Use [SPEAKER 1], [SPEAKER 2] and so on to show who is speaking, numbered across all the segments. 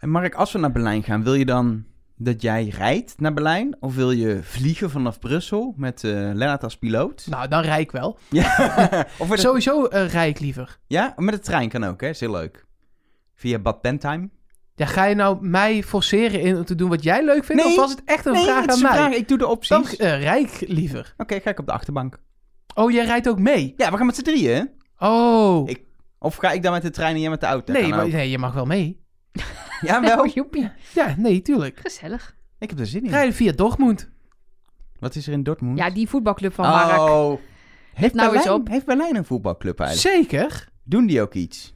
[SPEAKER 1] En Mark, als we naar Berlijn gaan, wil je dan dat jij rijdt naar Berlijn? Of wil je vliegen vanaf Brussel met eh Lennart als piloot?
[SPEAKER 2] Nou, dan rij ik wel.
[SPEAKER 1] Ja. of
[SPEAKER 2] Sowieso rij ik liever.
[SPEAKER 1] ja, met de trein kan ook, hè? Is heel leuk. Via Bad Bentheim.
[SPEAKER 2] Ja, ga je nou mij forceren in om te doen wat jij leuk vindt?
[SPEAKER 1] Nee.
[SPEAKER 2] of was het echt een
[SPEAKER 1] nee,
[SPEAKER 2] vraag aan mij?
[SPEAKER 1] vraag. Ik doe de opties.
[SPEAKER 2] Dan
[SPEAKER 1] Oké,
[SPEAKER 2] eh, rij ik liever.
[SPEAKER 1] ga ik op de achterbank.
[SPEAKER 2] Oh, jij rijdt ook mee?
[SPEAKER 1] Ja, we gaan met z'n drieën.
[SPEAKER 2] Oh.
[SPEAKER 1] Ik- Of ga ik dan met de trein en jij met de auto?
[SPEAKER 2] nee, maar, nee, je mag wel mee.
[SPEAKER 1] Ja, wel.
[SPEAKER 3] Joepie.
[SPEAKER 2] Ja, nee, tuurlijk.
[SPEAKER 3] Gezellig.
[SPEAKER 1] Ik heb er zin in.
[SPEAKER 2] Rijden via Dortmund.
[SPEAKER 1] Wat is er in Dortmund?
[SPEAKER 3] Ja, die voetbalclub van Mark.
[SPEAKER 1] Oh. Heeft,
[SPEAKER 3] nou eens
[SPEAKER 1] Berlijn,
[SPEAKER 3] op.
[SPEAKER 1] heeft Berlijn een voetbalclub eigenlijk?
[SPEAKER 2] Zeker.
[SPEAKER 1] Doen die ook iets?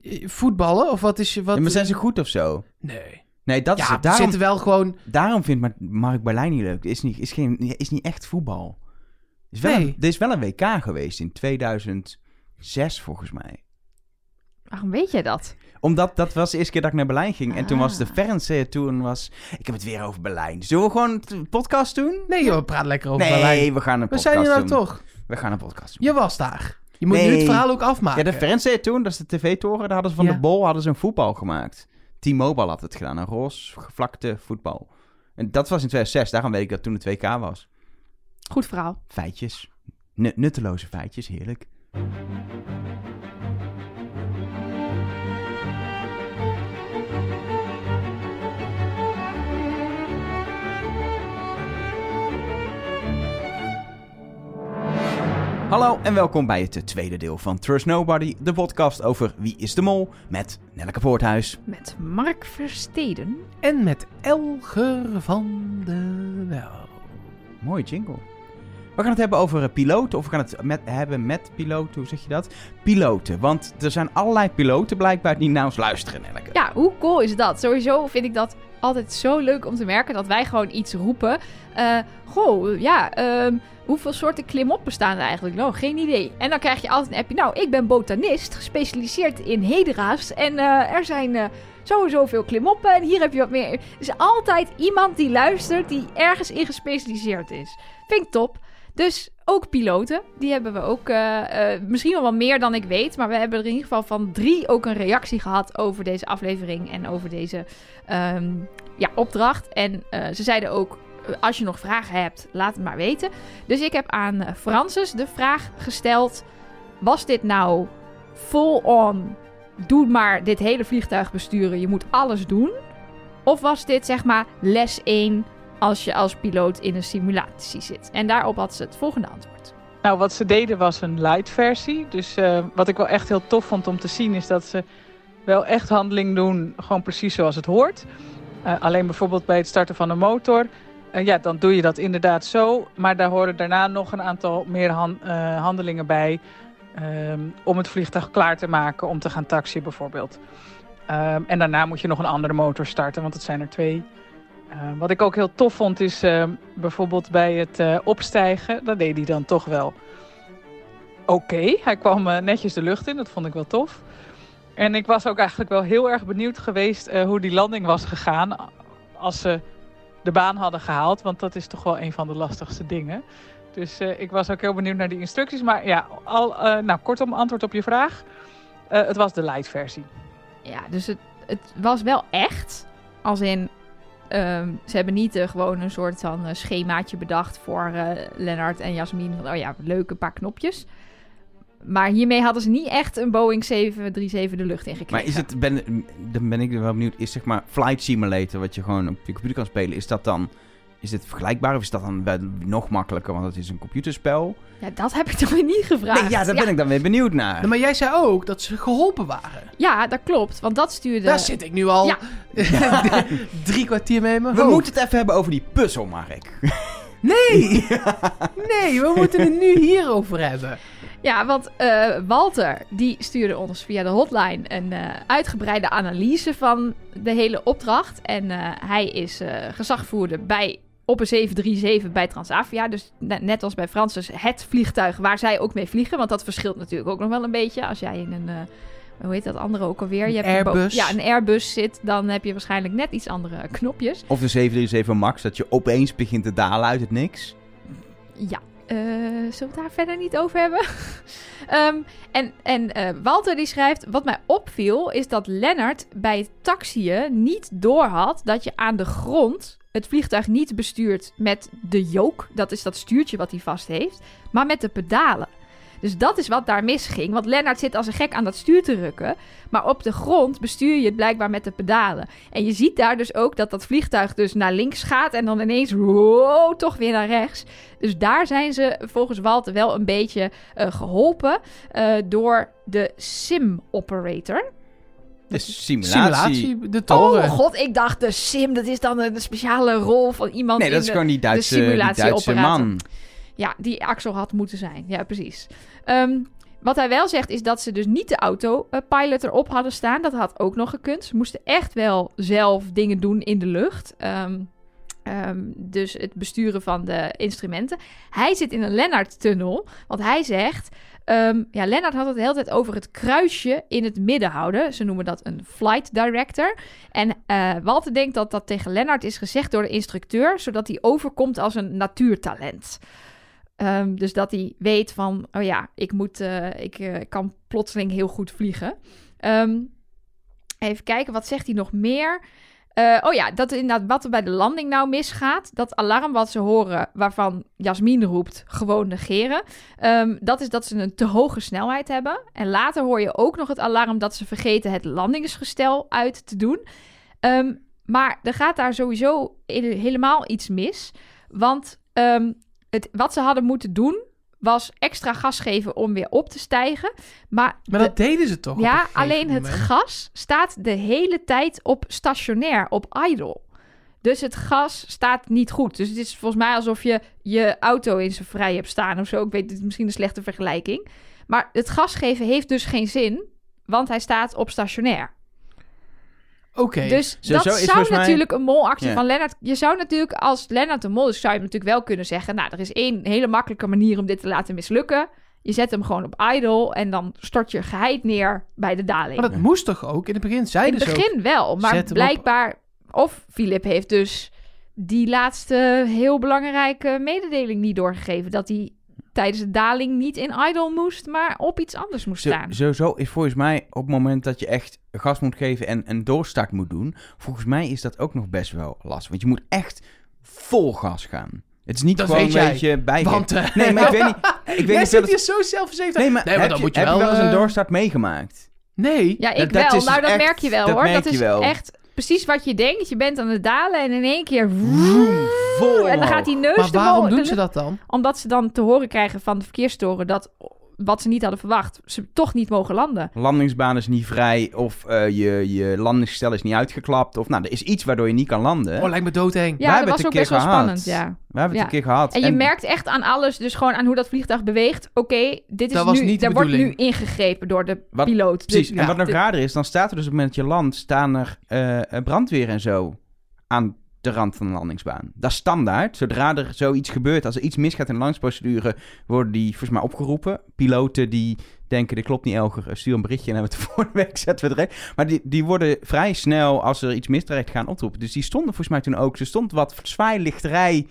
[SPEAKER 2] Eh, Voetballen? Of wat is je... Wat...
[SPEAKER 1] Ja, maar zijn ze goed of zo?
[SPEAKER 2] Nee.
[SPEAKER 1] Nee, dat is het. Daarom,
[SPEAKER 2] zitten wel gewoon...
[SPEAKER 1] daarom vindt Ma- Mark Berlijn niet leuk. Is niet, is geen, is niet echt voetbal. Is wel
[SPEAKER 2] Nee.
[SPEAKER 1] een, er is wel een WK geweest in 2006 volgens mij.
[SPEAKER 3] Waarom weet jij dat?
[SPEAKER 1] Omdat dat was de eerste keer dat ik naar Berlijn ging. En toen was de
[SPEAKER 3] Ah.
[SPEAKER 1] Fernseh, toen was... Ik heb het weer over Berlijn. Zullen we gewoon een podcast doen?
[SPEAKER 2] Nee joh, we praten lekker over
[SPEAKER 1] nee,
[SPEAKER 2] Berlijn.
[SPEAKER 1] we gaan een
[SPEAKER 2] We
[SPEAKER 1] podcast
[SPEAKER 2] zijn hier nou
[SPEAKER 1] doen.
[SPEAKER 2] toch?
[SPEAKER 1] We gaan een podcast doen.
[SPEAKER 2] Je was daar. Je moet
[SPEAKER 1] Nee.
[SPEAKER 2] nu het verhaal ook afmaken.
[SPEAKER 1] Ja, de Fernseh toen, dat is de tv-toren, daar hadden ze van
[SPEAKER 2] Ja.
[SPEAKER 1] de bol hadden ze een voetbal gemaakt. T-Mobile had het gedaan, een roze gevlakte voetbal. En dat was in 2006, daarom weet ik dat toen het 2K was.
[SPEAKER 3] Goed verhaal.
[SPEAKER 1] Feitjes. Nu- nutteloze feitjes, heerlijk. Hallo en welkom bij het tweede deel van Trust Nobody, de podcast over Wie is de Mol met Nelleke Poorthuis.
[SPEAKER 3] Met Mark Versteden.
[SPEAKER 2] En met Elger van de Wel.
[SPEAKER 1] Mooie jingle. We gaan het hebben over eh, piloten, of we gaan het met, hebben met piloten, hoe zeg je dat? Piloten, want er zijn allerlei piloten blijkbaar die naar ons luisteren, Nelleke.
[SPEAKER 3] Ja, hoe cool is dat? Sowieso vind ik dat altijd zo leuk om te merken dat wij gewoon iets roepen. Eh, goh, ja, ehm, hoeveel soorten klimop bestaan er eigenlijk? Nou, geen idee. En dan krijg je altijd een appje. Nou, ik ben botanist, gespecialiseerd in hedera's. En eh, er zijn eh, sowieso veel klimoppen en hier heb je wat meer. Er is altijd iemand die luistert die ergens in gespecialiseerd is. Vind ik top. Dus ook piloten, die hebben we ook eh, eh, misschien wel wat meer dan ik weet. Maar we hebben er in ieder geval van drie ook een reactie gehad over deze aflevering en over deze ehm, ja, opdracht. En eh, ze zeiden ook, als je nog vragen hebt, laat het maar weten. Dus ik heb aan Francis de vraag gesteld, was dit nou full on, doe maar dit hele vliegtuig besturen, je moet alles doen? Of was dit zeg maar les 1 als je als piloot in een simulatie zit? En daarop had ze het volgende antwoord.
[SPEAKER 4] Nou, wat ze deden was een light versie. Dus eh, wat ik wel echt heel tof vond om te zien is dat ze wel echt handeling doen, gewoon precies zoals het hoort. Eh, alleen bijvoorbeeld bij het starten van een motor, eh, ja, dan doe je dat inderdaad zo. Maar daar horen daarna nog een aantal meer han- handelingen bij ehm, om het vliegtuig klaar te maken om te gaan taxiën bijvoorbeeld. Ehm, en daarna moet je nog een andere motor starten, want het zijn er twee. Eh, wat ik ook heel tof vond is eh, bijvoorbeeld bij het eh, opstijgen, dat deed hij dan toch wel oké. Hij kwam netjes de lucht in, dat vond ik wel tof. En ik was ook eigenlijk wel heel erg benieuwd geweest hoe die landing was gegaan als ze de baan hadden gehaald, want dat is toch wel een van de lastigste dingen. Dus ik was ook heel benieuwd naar die instructies. Maar ja, al, nou, kortom antwoord op je vraag. Het was de light versie.
[SPEAKER 3] Ja, dus het, het was wel echt. Als in, ehm, ze hebben niet eh, gewoon een soort van eh, schemaatje bedacht voor eh Lennart en Jasmin. Oh ja, leuk, een paar knopjes. Maar hiermee hadden ze niet echt een Boeing 737 de lucht ingekregen.
[SPEAKER 1] Maar is het, ben, dan ben ik wel benieuwd, is zeg maar Flight Simulator, wat je gewoon op je computer kan spelen, is dat dan, is dit vergelijkbaar of is dat dan wel nog makkelijker, want het is een computerspel?
[SPEAKER 3] Ja, dat heb ik toch weer niet gevraagd.
[SPEAKER 1] Nee, ja, daar ben ik dan weer benieuwd naar.
[SPEAKER 2] Nou, maar jij zei ook dat ze geholpen waren.
[SPEAKER 3] Ja, dat klopt, want dat stuurde...
[SPEAKER 2] Daar zit ik nu al
[SPEAKER 3] Ja.
[SPEAKER 2] drie kwartier mee
[SPEAKER 1] We moeten het even hebben over die puzzel, Mark.
[SPEAKER 2] Nee! Nee, we moeten het nu hierover hebben.
[SPEAKER 3] Ja, want eh, Walter die stuurde ons via de hotline een eh, uitgebreide analyse van de hele opdracht. En eh, hij is eh, gezagvoerder bij, op een 737 bij Transavia. Dus ne- net als bij Francis het vliegtuig waar zij ook mee vliegen. Want dat verschilt natuurlijk ook nog wel een beetje. Als jij in een, eh, hoe heet dat andere ook alweer?
[SPEAKER 2] Een
[SPEAKER 3] Je hebt bo-
[SPEAKER 2] Airbus.
[SPEAKER 3] ja, een Airbus zit, dan heb je waarschijnlijk net iets andere knopjes.
[SPEAKER 1] Of de 737 Max, dat je opeens begint te dalen uit het niks.
[SPEAKER 3] Ja. Eh, zullen we het daar verder niet over hebben? Ehm, en en eh, Walter die schrijft... Wat mij opviel is dat Lennart bij het taxiën niet doorhad... dat je aan de grond het vliegtuig niet bestuurt met de yoke. Dat is dat stuurtje wat hij vast heeft. Maar met de pedalen. Dus dat is wat daar misging. Want Lennart zit als een gek aan dat stuur te rukken. Maar op de grond bestuur je het blijkbaar met de pedalen. En je ziet daar dus ook dat dat vliegtuig dus naar links gaat. En dan ineens wow, toch weer naar rechts. Dus daar zijn ze volgens Walter wel een beetje eh, geholpen. eh, door de sim-operator.
[SPEAKER 1] De simulatie.
[SPEAKER 2] Simulatie, de toren.
[SPEAKER 3] Oh god, ik dacht de sim, dat is dan een speciale rol van iemand
[SPEAKER 1] Nee,
[SPEAKER 3] in
[SPEAKER 1] dat is
[SPEAKER 3] de-
[SPEAKER 1] gewoon die Duitse, die Duitse man.
[SPEAKER 3] Ja, die Axel had moeten zijn. Ja, precies. Ehm, wat hij wel zegt is dat ze dus niet de autopilot erop hadden staan. Dat had ook nog gekund. Ze moesten echt wel zelf dingen doen in de lucht. Ehm, ehm, dus het besturen van de instrumenten. Hij zit in een Lennart-tunnel. Want hij zegt... ehm, ja, Lennart had het de hele tijd over het kruisje in het midden houden. Ze noemen dat een flight director. En eh, Walter denkt dat dat tegen Lennart is gezegd door de instructeur... zodat hij overkomt als een natuurtalent. Ehm, dus dat hij weet van, oh ja, ik, moet, eh, ik eh, kan plotseling heel goed vliegen. Ehm, even kijken, wat zegt hij nog meer? Eh, oh ja, dat inderdaad wat er bij de landing nou misgaat. Dat alarm wat ze horen, waarvan Jasmin roept, gewoon negeren. Ehm, dat is dat ze een te hoge snelheid hebben. En later hoor je ook nog het alarm dat ze vergeten het landingsgestel uit te doen. Ehm, maar er gaat daar sowieso he- helemaal iets mis. Want ehm, het, wat ze hadden moeten doen, was extra gas geven om weer op te stijgen. Maar,
[SPEAKER 2] Maar
[SPEAKER 3] de-
[SPEAKER 2] dat deden ze toch?
[SPEAKER 3] ja, alleen het gas staat de hele tijd op stationair, op idle. Dus het gas staat niet goed. Dus het is volgens mij alsof je je auto in zijn vrij hebt staan of zo. Ik weet het is misschien een slechte vergelijking. Maar het gas geven heeft dus geen zin, want hij staat op stationair.
[SPEAKER 2] Oké.
[SPEAKER 3] Dus
[SPEAKER 1] Zo-
[SPEAKER 3] dat
[SPEAKER 1] zo is
[SPEAKER 3] zou
[SPEAKER 1] mij-
[SPEAKER 3] natuurlijk een molactie
[SPEAKER 1] Ja.
[SPEAKER 3] van Lennart... Je zou natuurlijk, als Lennart de mol is, zou je natuurlijk wel kunnen zeggen... Nou, er is één hele makkelijke manier om dit te laten mislukken. Je zet hem gewoon op idle en dan stort je geheid neer bij de daling.
[SPEAKER 2] maar dat moest toch ook? In het begin
[SPEAKER 3] In
[SPEAKER 2] zeiden
[SPEAKER 3] het
[SPEAKER 2] ze ook...
[SPEAKER 3] begin wel, maar blijkbaar... Of Philip heeft dus die laatste heel belangrijke mededeling niet doorgegeven. Dat hij tijdens de daling niet in idle moest, maar op iets anders moest
[SPEAKER 1] Zo,
[SPEAKER 3] staan.
[SPEAKER 1] sowieso is volgens mij op het moment dat je echt gas moet geven en een doorstart moet doen, volgens mij is dat ook nog best wel lastig. Want je moet echt vol gas gaan. Het is niet
[SPEAKER 2] Dat
[SPEAKER 1] gewoon een beetje bij.
[SPEAKER 2] Want, eh,
[SPEAKER 1] Nee, maar ik weet niet. Ik weet
[SPEAKER 2] Jij
[SPEAKER 1] niet
[SPEAKER 2] zit
[SPEAKER 1] of
[SPEAKER 2] hier zo zelfverzekerd.
[SPEAKER 1] Nee, maar,
[SPEAKER 2] Nee, maar
[SPEAKER 1] heb,
[SPEAKER 2] dan
[SPEAKER 1] je,
[SPEAKER 2] moet je
[SPEAKER 1] heb
[SPEAKER 2] wel,
[SPEAKER 1] je wel eens een
[SPEAKER 2] eh,
[SPEAKER 1] doorstart meegemaakt?
[SPEAKER 2] Nee.
[SPEAKER 3] Ja, ik
[SPEAKER 1] Dat- dat
[SPEAKER 3] wel.
[SPEAKER 1] is
[SPEAKER 3] nou, dat
[SPEAKER 1] echt-
[SPEAKER 3] merk je wel
[SPEAKER 1] dat
[SPEAKER 3] hoor.
[SPEAKER 1] merk
[SPEAKER 3] Dat
[SPEAKER 1] je
[SPEAKER 3] is
[SPEAKER 1] wel.
[SPEAKER 3] echt precies wat je denkt. Je bent aan het dalen en in één keer...
[SPEAKER 1] vol
[SPEAKER 3] en dan gaat die neus
[SPEAKER 2] Maar waarom doen ze dat dan?
[SPEAKER 3] Omdat ze dan te horen krijgen van de verkeerstoren dat wat ze niet hadden verwacht, ze toch niet mogen landen.
[SPEAKER 1] Landingsbaan is niet vrij of eh, je, je landingsgestel is niet uitgeklapt. Of nou, er is iets waardoor je niet kan landen.
[SPEAKER 2] Oh, lijkt me doodeng.
[SPEAKER 3] Ja, dat
[SPEAKER 1] hebben
[SPEAKER 3] was
[SPEAKER 1] het
[SPEAKER 3] ook
[SPEAKER 1] een
[SPEAKER 3] best wel
[SPEAKER 1] keer gehad.
[SPEAKER 3] spannend, ja.
[SPEAKER 1] We hebben het
[SPEAKER 3] Ja.
[SPEAKER 1] een keer gehad.
[SPEAKER 3] En je merkt echt aan alles, dus gewoon aan hoe dat vliegtuig beweegt. Oké, dit is
[SPEAKER 2] Dat was
[SPEAKER 3] nu,
[SPEAKER 2] niet
[SPEAKER 3] daar wordt nu ingegrepen door de
[SPEAKER 1] Wat-
[SPEAKER 3] piloot.
[SPEAKER 1] Precies.
[SPEAKER 3] Dus,
[SPEAKER 1] en wat nog
[SPEAKER 3] de-
[SPEAKER 1] raarder is, dan staat er dus op het moment dat je landt, staan er eh, eh, brandweer en zo aan de rand van de landingsbaan. Dat is standaard. Zodra er zoiets gebeurt, als er iets misgaat in de landingsprocedure, worden die volgens mij opgeroepen. Piloten die denken, dit klopt niet, Elger, eh, stuur een berichtje en hebben we het de week zetten we het. Maar die, die worden vrij snel, als er iets misdreigt, gaan oproepen. Dus die stonden volgens mij toen ook, er stond wat zwaailichterij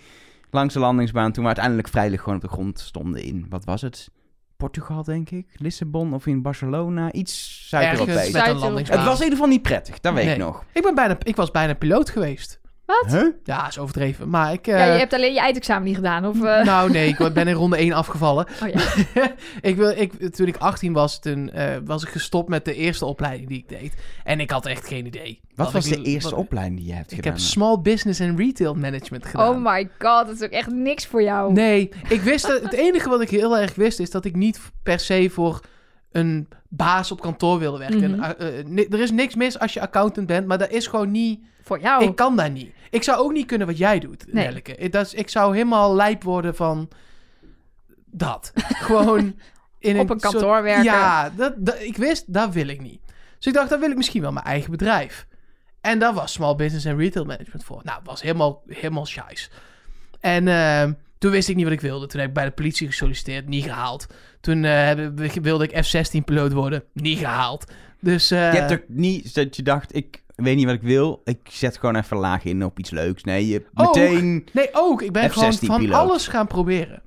[SPEAKER 1] langs de landingsbaan toen we uiteindelijk veilig gewoon op de grond stonden in, wat was het? Portugal, denk ik. Lissabon of in Barcelona. Iets Zuid-Europees.
[SPEAKER 2] Ergens met een
[SPEAKER 3] Zuid-Europa.
[SPEAKER 2] landingsbaan.
[SPEAKER 1] Het was in ieder geval niet prettig, dat weet
[SPEAKER 2] Nee.
[SPEAKER 1] ik nog.
[SPEAKER 2] Ik, ben bijna, ik was bijna piloot geweest.
[SPEAKER 3] Wat?
[SPEAKER 1] Huh?
[SPEAKER 2] Ja, is overdreven. Maar ik... eh,
[SPEAKER 3] Ja, je hebt alleen je eindexamen niet gedaan, of... eh,
[SPEAKER 2] Nou nee, ik ben in ronde 1 afgevallen.
[SPEAKER 3] oh, ja.
[SPEAKER 2] ik wil, ik, toen ik 18 was, toen eh, was ik gestopt met de eerste opleiding die ik deed. En ik had echt geen idee.
[SPEAKER 1] Wat was
[SPEAKER 2] ik-
[SPEAKER 1] de eerste
[SPEAKER 2] wat-
[SPEAKER 1] opleiding die je hebt
[SPEAKER 2] Ik
[SPEAKER 1] gedaan?
[SPEAKER 2] heb small business en retail management gedaan.
[SPEAKER 3] Oh my god, dat is ook echt niks voor jou.
[SPEAKER 2] Nee, ik wist dat, het enige wat ik heel erg wist is dat ik niet per se voor een baas op kantoor wilde werken.
[SPEAKER 3] Mhm.
[SPEAKER 2] Eh, eh, er is niks mis als je accountant bent, maar dat is gewoon niet.
[SPEAKER 3] Voor jou.
[SPEAKER 2] Ik kan dat niet. Ik zou ook niet kunnen wat jij doet.
[SPEAKER 3] Nee.
[SPEAKER 2] Nelleke. Ik- Dat is, ik zou helemaal lijp worden van dat. gewoon in
[SPEAKER 3] Op een kantoor werken.
[SPEAKER 2] Ja, dat, dat, ik wist, dat wil ik niet. Dus ik dacht, dan wil ik misschien wel mijn eigen bedrijf. En daar was small business en retail management voor. Nou, was helemaal, helemaal shais. En ehm, toen wist ik niet wat ik wilde. Toen heb ik bij de politie gesolliciteerd, niet gehaald. Toen eh, wilde ik F-16-piloot worden, niet gehaald. Dus eh,
[SPEAKER 1] Je hebt ook niet dat je dacht, ik weet niet wat ik wil. Ik zet gewoon even laag in op iets leuks. Nee, je
[SPEAKER 2] Ook.
[SPEAKER 1] meteen...
[SPEAKER 2] nee, ook. Ik ben gewoon van
[SPEAKER 1] F-16-piloot.
[SPEAKER 2] alles gaan proberen.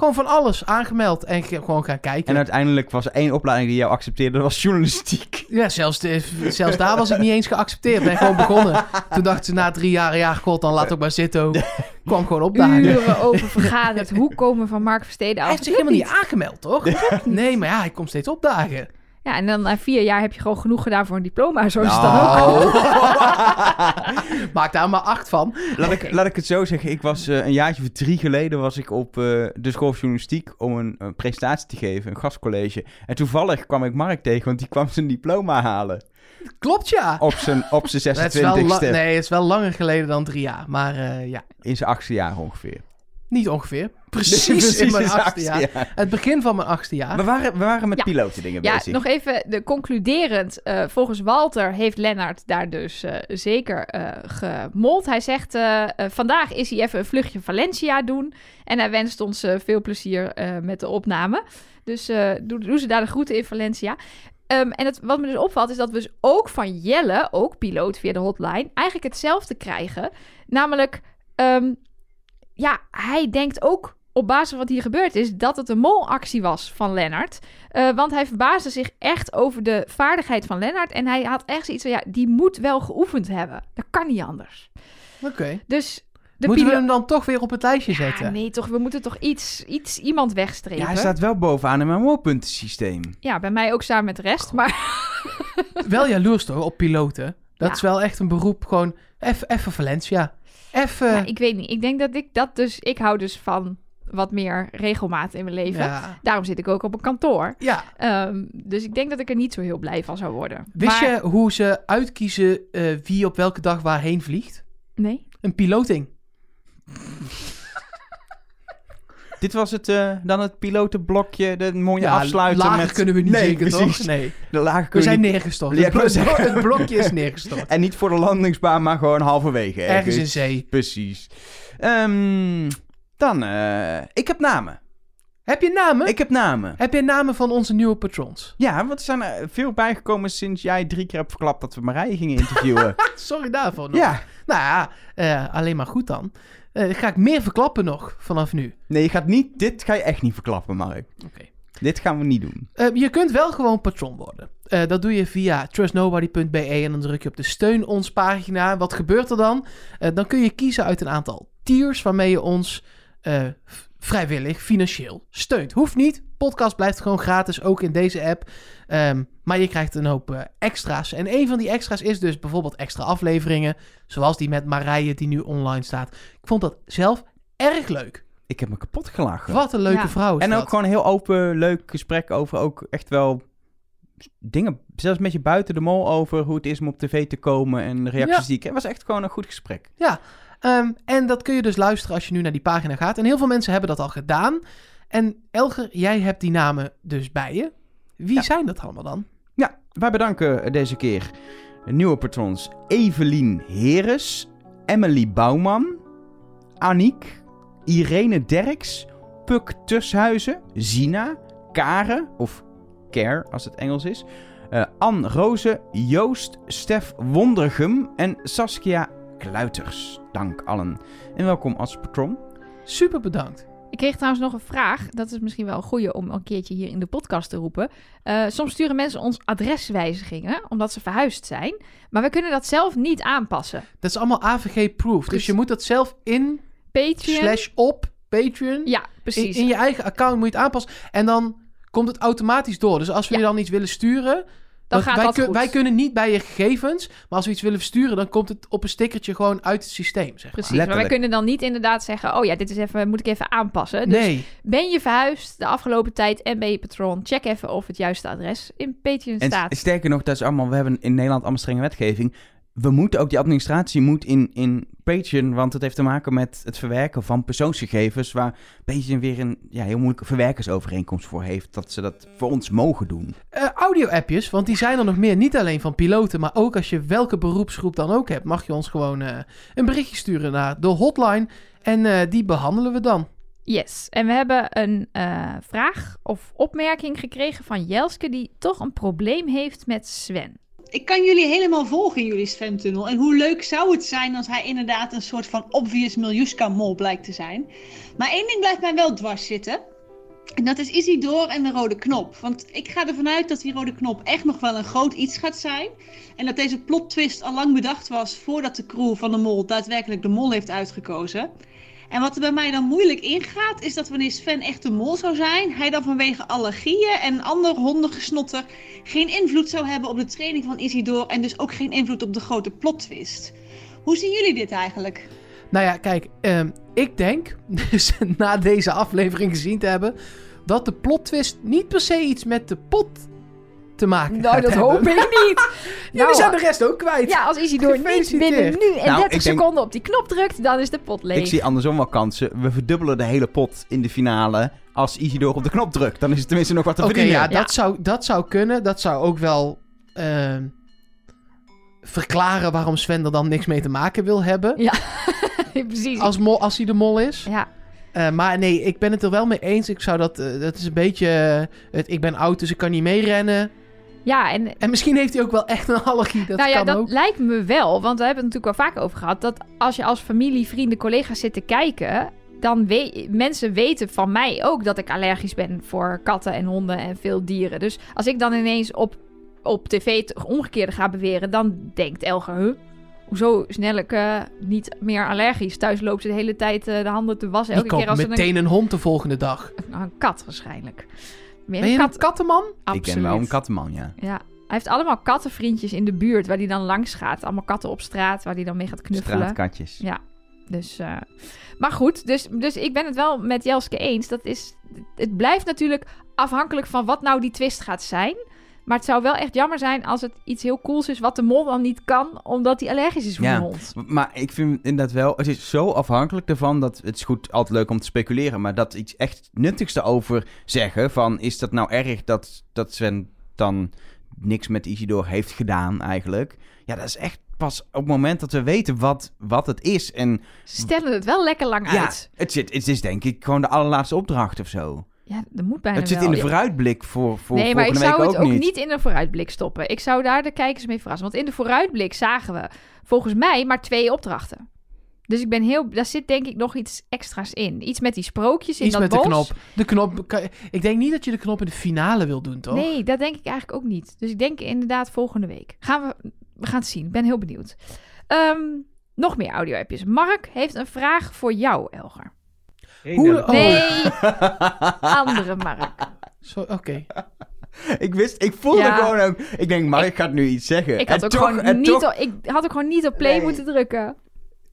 [SPEAKER 2] Gewoon van alles aangemeld en ge- gewoon gaan kijken.
[SPEAKER 1] En uiteindelijk was er één opleiding die jou accepteerde, dat was journalistiek.
[SPEAKER 2] Ja, zelfs, de- zelfs daar was ik niet eens geaccepteerd. Ik ben gewoon begonnen. Toen dachten ze na drie jaar, ja, god, dan laat ook maar zitten. ook. kwam gewoon opdagen.
[SPEAKER 3] Uren over vergaderd. Hoe komen we van Mark Versteden
[SPEAKER 2] Hij
[SPEAKER 3] af?
[SPEAKER 2] heeft zich helemaal niet aangemeld, toch? Nee, maar ja, hij komt steeds opdagen.
[SPEAKER 3] Ja, en dan na vier jaar heb je gewoon genoeg gedaan voor een diploma. Zo is het dan ook.
[SPEAKER 2] Maak daar maar acht van.
[SPEAKER 1] Laat ik, laat ik het zo zeggen. Ik was eh, een jaartje of drie geleden was ik op eh, de school van journalistiek om een, een presentatie te geven, een gastcollege. En toevallig kwam ik Mark tegen, want die kwam zijn diploma halen
[SPEAKER 2] Klopt, ja.
[SPEAKER 1] op zijn, op zijn
[SPEAKER 2] Het is wel
[SPEAKER 1] 26e.
[SPEAKER 2] la- nee, het is wel langer geleden dan drie jaar. Maar eh, ja,
[SPEAKER 1] In zijn achtste jaar ongeveer.
[SPEAKER 2] Niet ongeveer. Precies, in mijn achtste jaar. Het begin van mijn achtste jaar.
[SPEAKER 1] We waren, we waren met
[SPEAKER 3] Ja.
[SPEAKER 1] piloten dingen
[SPEAKER 3] Ja,
[SPEAKER 1] bezig.
[SPEAKER 3] nog even de concluderend. eh, volgens Walter heeft Lennart daar dus eh, zeker eh gemold. Hij zegt, vandaag is hij even een vluchtje Valencia doen. En hij wenst ons eh, veel plezier eh, met de opname. Dus eh doe, doe ze daar de groeten in Valencia. Ehm, en het, wat me dus opvalt is dat we dus ook van Jelle, ook piloot via de hotline, eigenlijk hetzelfde krijgen. Namelijk, ehm, ja, hij denkt ook op basis van wat hier gebeurd is, dat het een molactie was van Lennart. Eh, want hij verbaasde zich echt over de vaardigheid van Lennart. En hij had echt zoiets van, ja, die moet wel geoefend hebben. Dat kan niet anders.
[SPEAKER 2] Oké.
[SPEAKER 3] Dus de
[SPEAKER 2] Moeten we hem dan toch weer op het lijstje
[SPEAKER 3] Ja,
[SPEAKER 2] zetten?
[SPEAKER 3] nee, toch, we moeten toch iets, iets iemand wegstrepen.
[SPEAKER 1] ja, hij staat wel bovenaan in mijn molpuntensysteem.
[SPEAKER 3] Ja, bij mij ook samen met de rest. Maar
[SPEAKER 2] Wel jaloers toch, op piloten? Dat
[SPEAKER 3] Ja.
[SPEAKER 2] is wel echt een beroep, gewoon even even Valencia. Even...
[SPEAKER 3] ja, ik weet niet. Ik denk dat ik dat dus... Ik hou dus van wat meer regelmaat in mijn leven.
[SPEAKER 2] ja.
[SPEAKER 3] Daarom zit ik ook op een kantoor.
[SPEAKER 2] Ja.
[SPEAKER 3] Ehm, dus ik denk dat ik er niet zo heel blij van zou worden.
[SPEAKER 2] Wist
[SPEAKER 3] Maar-
[SPEAKER 2] je hoe ze uitkiezen eh, wie op welke dag waarheen vliegt?
[SPEAKER 3] Nee?
[SPEAKER 2] Een piloting.
[SPEAKER 1] Dit was het, eh, dan het pilotenblokje, de mooie
[SPEAKER 2] Ja,
[SPEAKER 1] afsluiten
[SPEAKER 2] lager
[SPEAKER 1] met...
[SPEAKER 2] kunnen we niet
[SPEAKER 1] nee,
[SPEAKER 2] zeker,
[SPEAKER 1] precies.
[SPEAKER 2] toch? Nee.
[SPEAKER 1] De lage
[SPEAKER 2] We zijn
[SPEAKER 1] niet-
[SPEAKER 2] neergestort.
[SPEAKER 1] Ja,
[SPEAKER 2] het, blokje is neergestort.
[SPEAKER 1] En niet voor de landingsbaan, maar gewoon halverwege.
[SPEAKER 2] Ergens in zee.
[SPEAKER 1] Precies. Ehm, dan, eh, ik heb namen.
[SPEAKER 2] Heb je namen?
[SPEAKER 1] Ik heb namen.
[SPEAKER 2] Heb je namen van onze nieuwe patrons?
[SPEAKER 1] Ja, want er zijn er veel bijgekomen sinds jij drie keer hebt verklapt dat we Marije gingen interviewen.
[SPEAKER 2] Sorry daarvoor nog.
[SPEAKER 1] ja.
[SPEAKER 2] Nou ja, eh, alleen maar goed dan. Eh, ga ik meer verklappen nog vanaf nu.
[SPEAKER 1] Nee, je gaat niet... Dit ga je echt niet verklappen, Mark.
[SPEAKER 2] Oké.
[SPEAKER 1] Dit gaan we niet doen.
[SPEAKER 2] Eh, je kunt wel gewoon patron worden. Eh, dat doe je via trustnobody.be en dan druk je op de steun ons pagina. Wat gebeurt er dan? Dan kun je kiezen uit een aantal tiers waarmee je ons vrijwillig financieel steunt. Hoeft niet. Podcast blijft gewoon gratis, ook in deze app. Ehm, maar je krijgt een hoop eh, extra's. En een van die extra's is dus bijvoorbeeld extra afleveringen. Zoals die met Marije die nu online staat. Ik vond dat zelf erg leuk.
[SPEAKER 1] Ik heb me kapot gelachen.
[SPEAKER 2] Wat een leuke
[SPEAKER 3] Ja.
[SPEAKER 2] vrouw is
[SPEAKER 1] En
[SPEAKER 2] dat.
[SPEAKER 1] ook gewoon een heel open, leuk gesprek over ook echt wel dingen, zelfs met je buiten de mol over hoe het is om op tv te komen en de reacties
[SPEAKER 2] Ja.
[SPEAKER 1] die ik... Het was echt gewoon een goed gesprek.
[SPEAKER 2] Ehm, en dat kun je dus luisteren als je nu naar die pagina gaat. En heel veel mensen hebben dat al gedaan. En Elger, jij hebt die namen dus bij je. Wie
[SPEAKER 1] Ja.
[SPEAKER 2] zijn dat allemaal dan?
[SPEAKER 1] Ja, wij bedanken deze keer nieuwe patrons Evelien Heres, Emily Bouwman, Aniek, Irene Derks, Puk Tushuizen, Zina, Karen, of Care als het Engels is, eh Anne Roze, Joost, Stef Wondergem en Saskia Kluiters. Dank allen. En welkom als patron.
[SPEAKER 2] Super bedankt.
[SPEAKER 3] Ik kreeg trouwens nog een vraag. Dat is misschien wel een goeie om een keertje hier in de podcast te roepen. Eh, soms sturen mensen ons adreswijzigingen, omdat ze verhuisd zijn. Maar we kunnen dat zelf niet aanpassen.
[SPEAKER 2] Dat is allemaal AVG-proof. Dus je moet dat zelf in,
[SPEAKER 3] Patreon.
[SPEAKER 2] slash op, Patreon.
[SPEAKER 3] Ja,
[SPEAKER 2] In,
[SPEAKER 3] precies.
[SPEAKER 2] in je eigen account moet je het aanpassen. En dan komt het automatisch door. Dus als we
[SPEAKER 3] Ja.
[SPEAKER 2] je dan iets willen sturen...
[SPEAKER 3] Dan
[SPEAKER 2] want
[SPEAKER 3] gaat
[SPEAKER 2] wij,
[SPEAKER 3] dat
[SPEAKER 2] kun-
[SPEAKER 3] goed.
[SPEAKER 2] wij kunnen niet bij je gegevens. Maar als we iets willen versturen, dan komt het op een stickertje gewoon uit het systeem. Zeg maar.
[SPEAKER 3] Precies, maar wij kunnen dan niet inderdaad zeggen... oh ja, dit is even, moet ik even aanpassen. Dus
[SPEAKER 2] Nee.
[SPEAKER 3] ben je verhuisd de afgelopen tijd en ben je patroon... check even of het juiste adres in Patreon
[SPEAKER 1] En
[SPEAKER 3] staat.
[SPEAKER 1] sterker nog, dat is allemaal, we hebben in Nederland allemaal strenge wetgeving. We moeten ook, die administratie moet in, in Patreon, want het heeft te maken met het verwerken van persoonsgegevens, waar Patreon weer een ja, heel moeilijke verwerkersovereenkomst voor heeft, dat ze dat voor ons mogen doen.
[SPEAKER 2] Eh, audio-appjes, want die zijn er nog meer. Niet alleen van piloten, maar ook als je welke beroepsgroep dan ook hebt, mag je ons gewoon eh, een berichtje sturen naar de hotline. En eh, die behandelen we dan.
[SPEAKER 3] Yes, en we hebben een eh, vraag of opmerking gekregen van Jelske... die toch een probleem heeft met Sven.
[SPEAKER 5] Ik kan jullie helemaal volgen in jullie Sven-tunnel. En hoe leuk zou het zijn als hij inderdaad een soort van obvious Miljuska-mol blijkt te zijn. Maar één ding blijft mij wel dwars zitten. En dat is Isidore en de rode knop. Want ik ga ervan uit dat die rode knop echt nog wel een groot iets gaat zijn. En dat deze plot twist al lang bedacht was voordat de crew van de mol daadwerkelijk de mol heeft uitgekozen. En wat er bij mij dan moeilijk ingaat, is dat wanneer Sven echt de mol zou zijn, hij dan vanwege allergieën en ander hondengesnotter geen invloed zou hebben op de training van Isidore en dus ook geen invloed op de grote plot twist. Hoe zien jullie dit eigenlijk?
[SPEAKER 2] Nou ja, kijk, ehm, ik denk, dus na deze aflevering gezien te hebben, dat de plot twist niet per se iets met de pot te maken
[SPEAKER 3] Nou,
[SPEAKER 2] gaat
[SPEAKER 3] dat
[SPEAKER 2] hebben.
[SPEAKER 3] hoop ik niet.
[SPEAKER 2] Jullie
[SPEAKER 3] Nou,
[SPEAKER 2] zijn de rest ook kwijt.
[SPEAKER 3] Ja, als Isidore niet binnen nu en
[SPEAKER 1] Nou,
[SPEAKER 3] 30
[SPEAKER 1] ik denk-
[SPEAKER 3] seconden op die knop drukt, dan is de pot leeg.
[SPEAKER 1] Ik zie andersom wel kansen. We verdubbelen de hele pot in de finale als Isidore op de knop drukt. Dan is het tenminste nog wat te
[SPEAKER 2] Oké,
[SPEAKER 1] verdienen.
[SPEAKER 2] ja,
[SPEAKER 3] Ja.
[SPEAKER 2] Dat, zou, dat zou kunnen. Dat zou ook wel ehm, verklaren waarom Sven er dan niks mee te maken wil hebben.
[SPEAKER 3] Precies.
[SPEAKER 2] Als, mol, als hij de mol is.
[SPEAKER 3] Ja,
[SPEAKER 2] Eh, maar nee, ik ben het er wel mee eens. Ik zou dat... eh, dat is een beetje... eh, het, ik ben oud, dus ik kan niet meerennen.
[SPEAKER 3] Ja en
[SPEAKER 2] En misschien heeft hij ook wel echt een allergie. Dat
[SPEAKER 3] nou ja,
[SPEAKER 2] kan
[SPEAKER 3] dat
[SPEAKER 2] ook.
[SPEAKER 3] lijkt me wel. Want we hebben het natuurlijk wel vaak over gehad. Dat als je als familie, vrienden, collega's zit te kijken. Dan we mensen weten van mij ook dat ik allergisch ben voor katten en honden en veel dieren. Dus als ik dan ineens op, op tv het omgekeerde ga beweren. Dan denkt Elger, huh? Hoezo snel ik niet meer allergisch? Thuis loopt ze de hele tijd eh, de handen te wassen. Elke keer als
[SPEAKER 2] meteen een hond de volgende dag.
[SPEAKER 3] een, een kat waarschijnlijk. Meer
[SPEAKER 2] Ben je
[SPEAKER 3] een
[SPEAKER 2] een
[SPEAKER 3] kat?
[SPEAKER 2] kattenman?
[SPEAKER 1] Ik ken wel een kattenman, ja.
[SPEAKER 3] Ja. Hij heeft allemaal kattenvriendjes in de buurt waar hij dan langs gaat. Allemaal katten op straat waar hij dan mee gaat knuffelen.
[SPEAKER 1] Straatkatjes.
[SPEAKER 3] Ja. Dus, eh, maar goed, dus, dus ik ben het wel met Jelske eens. Dat is, het blijft natuurlijk afhankelijk van wat nou die twist gaat zijn. Maar het zou wel echt jammer zijn als het iets heel cools is wat de mol dan niet kan, omdat hij allergisch is voor
[SPEAKER 1] Ja.
[SPEAKER 3] hond.
[SPEAKER 1] Maar ik vind inderdaad wel, het is zo afhankelijk ervan dat het is goed, altijd leuk om te speculeren, maar dat iets echt nuttigs erover zeggen van is dat nou erg dat, dat Sven dan niks met Isidore heeft gedaan eigenlijk. Ja, dat is echt pas op het moment dat we weten wat, wat het is. En
[SPEAKER 3] Ze stellen het wel lekker lang
[SPEAKER 1] ja,
[SPEAKER 3] uit.
[SPEAKER 1] het, zit, het is denk ik gewoon de allerlaatste opdracht of zo.
[SPEAKER 3] Ja, dat moet bijna
[SPEAKER 1] het zit
[SPEAKER 3] wel.
[SPEAKER 1] in de vooruitblik voor, voor
[SPEAKER 3] nee, maar ik zou het
[SPEAKER 1] ook, niet.
[SPEAKER 3] niet in een vooruitblik stoppen. Ik zou daar de kijkers mee verrassen. Want in de vooruitblik zagen we volgens mij maar twee opdrachten. Dus ik ben heel... Daar zit denk ik nog iets extra's in. Iets met die sprookjes in
[SPEAKER 2] Iets
[SPEAKER 3] dat
[SPEAKER 2] met de knop. De knop... kan- Ik denk niet dat je de knop in de finale wil doen, toch?
[SPEAKER 3] Nee, dat denk ik eigenlijk ook niet. Dus ik denk inderdaad volgende week. Gaan we, we gaan het zien. Ik ben heel benieuwd. Ehm, nog meer audio-appjes. Mark heeft een vraag voor jou, Elger.
[SPEAKER 2] Hoe- oh.
[SPEAKER 3] Nee, andere Mark.
[SPEAKER 2] Zo, Oké.
[SPEAKER 1] ik wist, ik voelde
[SPEAKER 3] Ja.
[SPEAKER 1] gewoon ook, ik denk, Mark gaat nu iets zeggen.
[SPEAKER 3] Ik had,
[SPEAKER 1] En
[SPEAKER 3] ook
[SPEAKER 1] toch-
[SPEAKER 3] gewoon niet
[SPEAKER 1] toch-
[SPEAKER 3] op, ik had ook gewoon niet op play
[SPEAKER 1] Nee.
[SPEAKER 3] moeten drukken.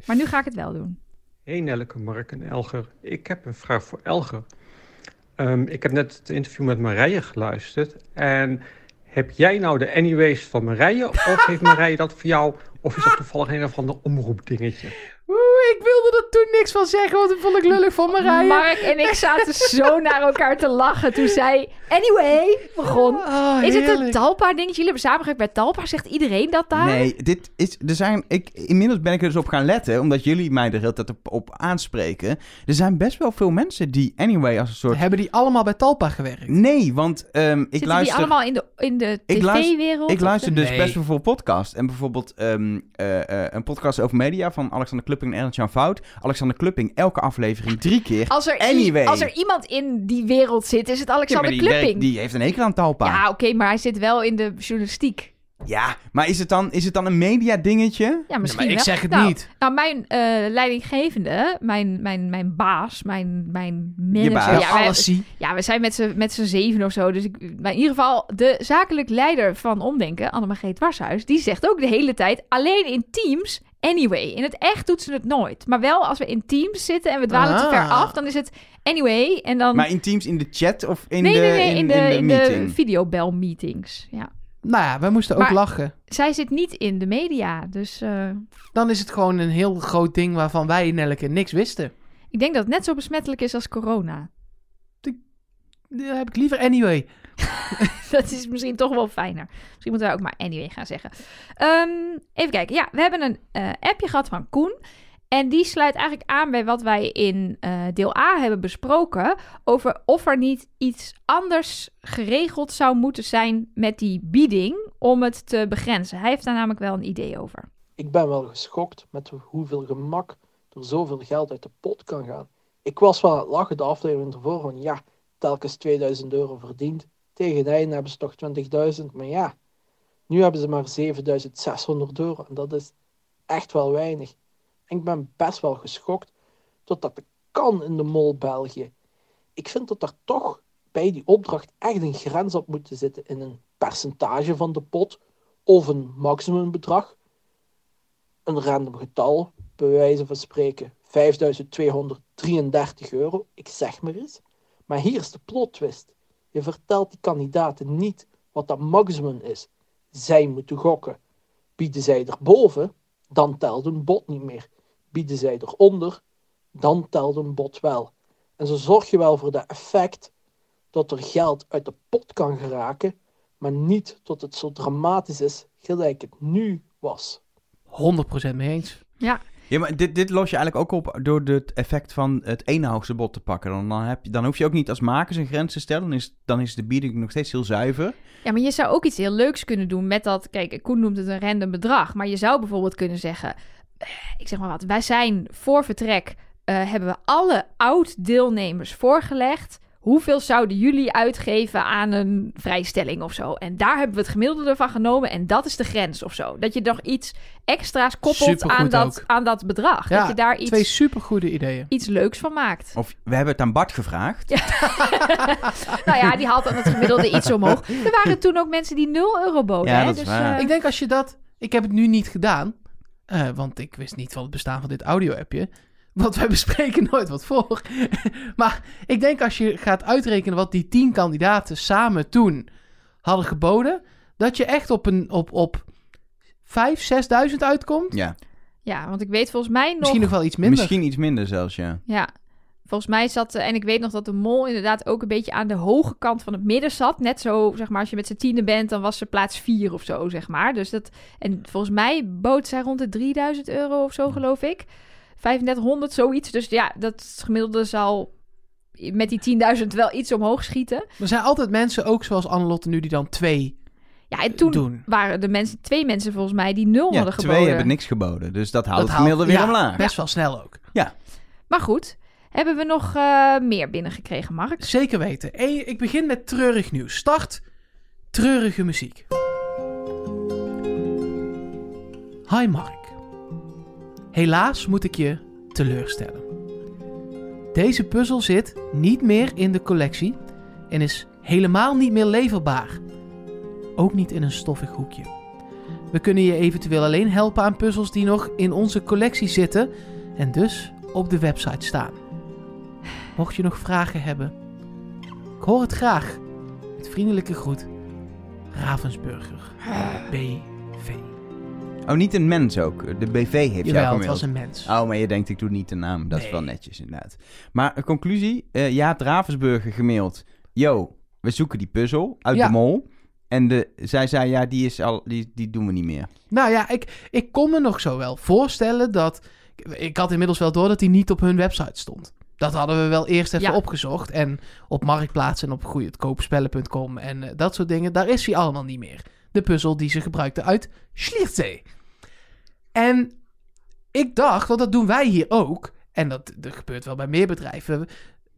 [SPEAKER 3] Maar nu ga ik het wel doen.
[SPEAKER 6] Hey Nelleke, Mark en Elger. Ik heb een vraag voor Elger. Ehm, ik heb net het interview met Marije geluisterd. En heb jij nou de anyways van Marije? Of heeft Marije dat voor jou? Of is dat toevallig een of ander omroepdingetje?
[SPEAKER 2] Oeh, ik wilde er toen niks van zeggen, want dat vond ik lullig van Marije.
[SPEAKER 3] Mark en ik zaten zo naar elkaar te lachen toen zij anyway begon.
[SPEAKER 2] Oh,
[SPEAKER 3] Is het een
[SPEAKER 2] heerlijk.
[SPEAKER 3] Talpa dingetje? Jullie hebben samengewerkt bij Talpa. Zegt iedereen dat daar?
[SPEAKER 1] Nee, dit is, er zijn, ik, inmiddels ben ik er dus op gaan letten, omdat jullie mij er de hele tijd op, op aanspreken. Er zijn best wel veel mensen die, anyway, als een soort...
[SPEAKER 2] Hebben die allemaal bij Talpa gewerkt?
[SPEAKER 1] Nee, want ehm, ik
[SPEAKER 3] Zitten
[SPEAKER 1] luister...
[SPEAKER 3] die allemaal in de, in de
[SPEAKER 1] Ik luister-
[SPEAKER 3] tv-wereld?
[SPEAKER 1] Ik luister dus
[SPEAKER 2] Nee.
[SPEAKER 1] best wel veel podcasts. En bijvoorbeeld ehm, eh, eh, een podcast over media van Alexander Klupping en Ernst-Jan Fout. Alexander Klupping, elke aflevering drie keer.
[SPEAKER 3] Als er,
[SPEAKER 1] Anyway.
[SPEAKER 3] als er iemand in die wereld zit, is het
[SPEAKER 1] Ja,
[SPEAKER 3] Alexander
[SPEAKER 1] die,
[SPEAKER 3] Klupping.
[SPEAKER 1] die heeft een hekel aan Talpa.
[SPEAKER 3] Ja, oké, maar hij zit wel in de journalistiek.
[SPEAKER 1] Ja, maar is het dan, is het dan een media dingetje?
[SPEAKER 3] Ja, misschien
[SPEAKER 2] maar ik zeg het
[SPEAKER 3] Nou,
[SPEAKER 2] niet.
[SPEAKER 3] Nou, mijn eh, leidinggevende, mijn, mijn, mijn baas, mijn, mijn manager.
[SPEAKER 1] baas.
[SPEAKER 3] Ja, wij-
[SPEAKER 2] alles zie.
[SPEAKER 3] ja, we zijn met z'n met z'n zeven of zo. Dus ik, maar in ieder geval, de zakelijk leider van Omdenken, Annemagee Dwarshuis, die zegt ook de hele tijd, alleen in teams, anyway. In het echt doet ze het nooit. Maar wel als we in teams zitten en we dwalen te
[SPEAKER 2] Ah.
[SPEAKER 3] ver af, dan is het anyway. En dan...
[SPEAKER 1] Maar in Teams in de chat of in
[SPEAKER 3] nee,
[SPEAKER 1] de,
[SPEAKER 3] nee, nee, in, de, in de,
[SPEAKER 1] meeting?
[SPEAKER 3] videobel meetings. Ja.
[SPEAKER 2] Nou ja, wij moesten ook lachen.
[SPEAKER 3] Zij zit niet in de media, dus eh,
[SPEAKER 2] Dan is het gewoon een heel groot ding waarvan wij Nelleke niks wisten.
[SPEAKER 3] ik denk dat het net zo besmettelijk is als corona.
[SPEAKER 2] Dat heb ik liever anyway.
[SPEAKER 3] Dat is misschien toch wel fijner. Misschien moeten wij ook maar anyway gaan zeggen. Ehm, even kijken. Ja, we hebben een eh, appje gehad van Koen. En die sluit eigenlijk aan bij wat wij in eh, deel A hebben besproken. Over of er niet iets anders geregeld zou moeten zijn met die bieding. Om het te begrenzen. Hij heeft daar namelijk wel een idee over.
[SPEAKER 7] Ik ben wel geschokt met hoeveel gemak er zoveel geld uit de pot kan gaan. Ik was wel lachen de aflevering ervoor van ja, telkens 2000 euro verdiend. Tegen het hebben ze toch 20.000. Maar ja, nu hebben ze maar 7600 euro. En dat is echt wel weinig. En ik ben best wel geschokt dat dat kan in de mol België. Ik vind dat er toch bij die opdracht echt een grens op moet zitten in een percentage van de pot of een maximumbedrag. Een random getal, bij wijze van spreken 5233 euro, ik zeg maar eens. Maar hier is de plot twist. Je vertelt die kandidaten niet wat dat maximum is. Zij moeten gokken. Bieden zij erboven, dan telt een bot niet meer. Bieden zij eronder, dan telt een bot wel. En zo zorg je wel voor dat effect dat er geld uit de pot kan geraken, maar niet tot het zo dramatisch is gelijk het nu was.
[SPEAKER 2] 100% mee eens.
[SPEAKER 3] Ja,
[SPEAKER 1] Ja, maar dit, dit los je eigenlijk ook op door het effect van het ene hoogste bod te pakken. Dan, dan, heb je, dan hoef je ook niet als makers een grens te stellen. Dan is, dan is de bieding nog steeds heel zuiver.
[SPEAKER 3] Ja, maar je zou ook iets heel leuks kunnen doen met dat. Kijk, Koen noemt het een random bedrag. Maar je zou bijvoorbeeld kunnen zeggen: eh, Ik zeg maar wat. Wij zijn voor vertrek. eh, hebben we alle oud-deelnemers voorgelegd. Hoeveel zouden jullie uitgeven aan een vrijstelling of zo? En daar hebben we het gemiddelde van genomen. En dat is de grens of zo. Dat je nog iets extra's koppelt
[SPEAKER 2] Supergoed
[SPEAKER 3] aan dat,
[SPEAKER 2] ook.
[SPEAKER 3] aan dat bedrag.
[SPEAKER 2] Ja,
[SPEAKER 3] dat je daar iets,
[SPEAKER 2] Twee supergoede ideeën.
[SPEAKER 3] iets leuks van maakt.
[SPEAKER 1] Of we hebben het aan Bart gevraagd.
[SPEAKER 3] nou ja, die haalt dan het gemiddelde iets omhoog. Er waren toen ook mensen die 0 euro boden.
[SPEAKER 1] Ja,
[SPEAKER 3] hè?
[SPEAKER 1] dat is
[SPEAKER 3] dus,
[SPEAKER 1] waar.
[SPEAKER 3] eh,
[SPEAKER 2] Ik denk als je dat... Ik heb het nu niet gedaan. eh, want ik wist niet van het bestaan van dit audio-appje. Want wij bespreken nooit wat voor. maar ik denk als je gaat uitrekenen wat die tien kandidaten samen toen hadden geboden... dat je echt op, een, op, op 5.000, 6.000 uitkomt.
[SPEAKER 1] Ja,
[SPEAKER 3] Ja, want ik weet volgens mij nog...
[SPEAKER 2] Misschien nog wel iets minder.
[SPEAKER 1] misschien iets minder zelfs, ja.
[SPEAKER 3] Ja, volgens mij zat... eh, En ik weet nog dat de mol inderdaad ook een beetje aan de hoge kant van het midden zat. Net zo, zeg maar, als je met z'n tiende bent, dan was ze plaats vier of zo, zeg maar. Dus dat... En volgens mij bood zij rond de 3000 euro of zo, geloof ik. 3500, zoiets. Dus ja, dat gemiddelde zal met die 10.000 wel iets omhoog schieten.
[SPEAKER 2] Er zijn altijd mensen, ook zoals Annelotte nu, die dan twee
[SPEAKER 3] Ja, en toen
[SPEAKER 2] doen.
[SPEAKER 3] waren er mensen, twee mensen volgens mij, die nul
[SPEAKER 1] Ja,
[SPEAKER 3] hadden
[SPEAKER 1] twee
[SPEAKER 3] geboden.
[SPEAKER 1] hebben niks geboden. Dus dat haalt
[SPEAKER 2] Dat
[SPEAKER 1] het gemiddelde
[SPEAKER 2] haalt-
[SPEAKER 1] weer
[SPEAKER 2] ja,
[SPEAKER 1] omlaag.
[SPEAKER 2] Best wel snel ook.
[SPEAKER 3] Maar goed, hebben we nog eh, meer binnengekregen, Mark?
[SPEAKER 2] Zeker weten. Ik begin met treurig nieuws. Start treurige muziek. Hi Mark. Helaas moet ik je teleurstellen. Deze puzzel zit niet meer in de collectie en is helemaal niet meer leverbaar. Ook niet in een stoffig hoekje. We kunnen je eventueel alleen helpen aan puzzels die nog in onze collectie zitten en dus op de website staan. Mocht je nog vragen hebben, ik hoor het graag. Met vriendelijke groet, Ravensburger, BV.
[SPEAKER 1] Oh, niet een mens ook. De BV heeft jou
[SPEAKER 2] Jawel, het was een mens.
[SPEAKER 1] Oh, maar je denkt, ik doe niet de naam. Dat is wel netjes, inderdaad. Maar een conclusie. eh Jaap Ravensburger gemaild. Yo, we zoeken die puzzel uit
[SPEAKER 2] Ja.
[SPEAKER 1] de mol. En de, zij zei, ja, die, is al, die, die doen we niet meer.
[SPEAKER 2] Nou ja, ik, ik kon me nog zo wel voorstellen dat... Ik had inmiddels wel door dat hij niet op hun website stond. Dat hadden we wel eerst even
[SPEAKER 3] Ja.
[SPEAKER 2] opgezocht. En op Marktplaats en op goeiekoopspellen.com en eh, dat soort dingen. Daar is hij allemaal niet meer. De puzzel die ze gebruikten uit Schliersee. En ik dacht, want dat doen wij hier ook. En dat, dat gebeurt wel bij meer bedrijven.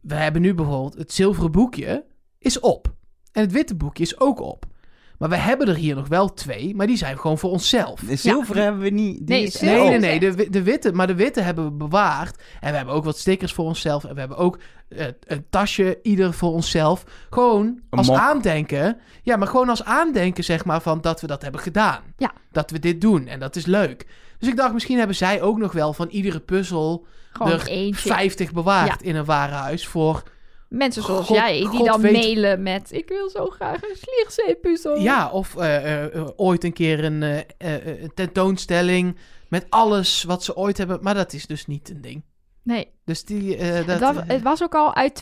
[SPEAKER 2] We, hebben nu bijvoorbeeld het zilveren boekje is op. En het witte boekje is ook op. Maar we hebben er hier nog wel twee, maar die zijn gewoon voor onszelf.
[SPEAKER 1] De zilveren hebben we niet. Die
[SPEAKER 3] Nee,
[SPEAKER 1] is
[SPEAKER 2] Nee, nee, nee. De, de witte, maar de witte hebben we bewaard. En we hebben ook wat stickers voor onszelf. En we hebben ook eh, een tasje ieder voor onszelf. Gewoon als
[SPEAKER 1] mok.
[SPEAKER 2] aandenken. Ja, maar gewoon als aandenken, zeg maar, van dat we dat hebben gedaan.
[SPEAKER 3] Ja.
[SPEAKER 2] Dat we dit doen. En dat is leuk. Dus ik dacht, misschien hebben zij ook nog wel van iedere puzzel
[SPEAKER 3] Gewoon
[SPEAKER 2] er
[SPEAKER 3] eentje.
[SPEAKER 2] 50 bewaard in een warenhuis voor...
[SPEAKER 3] Mensen zoals
[SPEAKER 2] God-
[SPEAKER 3] jij, die
[SPEAKER 2] God
[SPEAKER 3] dan
[SPEAKER 2] weet-
[SPEAKER 3] mailen met... Ik wil zo graag een slierzeepuzzel.
[SPEAKER 2] Ja, of eh, eh, eh, ooit een keer een eh, eh, eh, tentoonstelling met alles wat ze ooit hebben. Maar dat is dus niet een ding.
[SPEAKER 3] Nee,
[SPEAKER 2] Dus die... eh, dat,
[SPEAKER 3] het, was,
[SPEAKER 2] eh,
[SPEAKER 3] het was ook al uit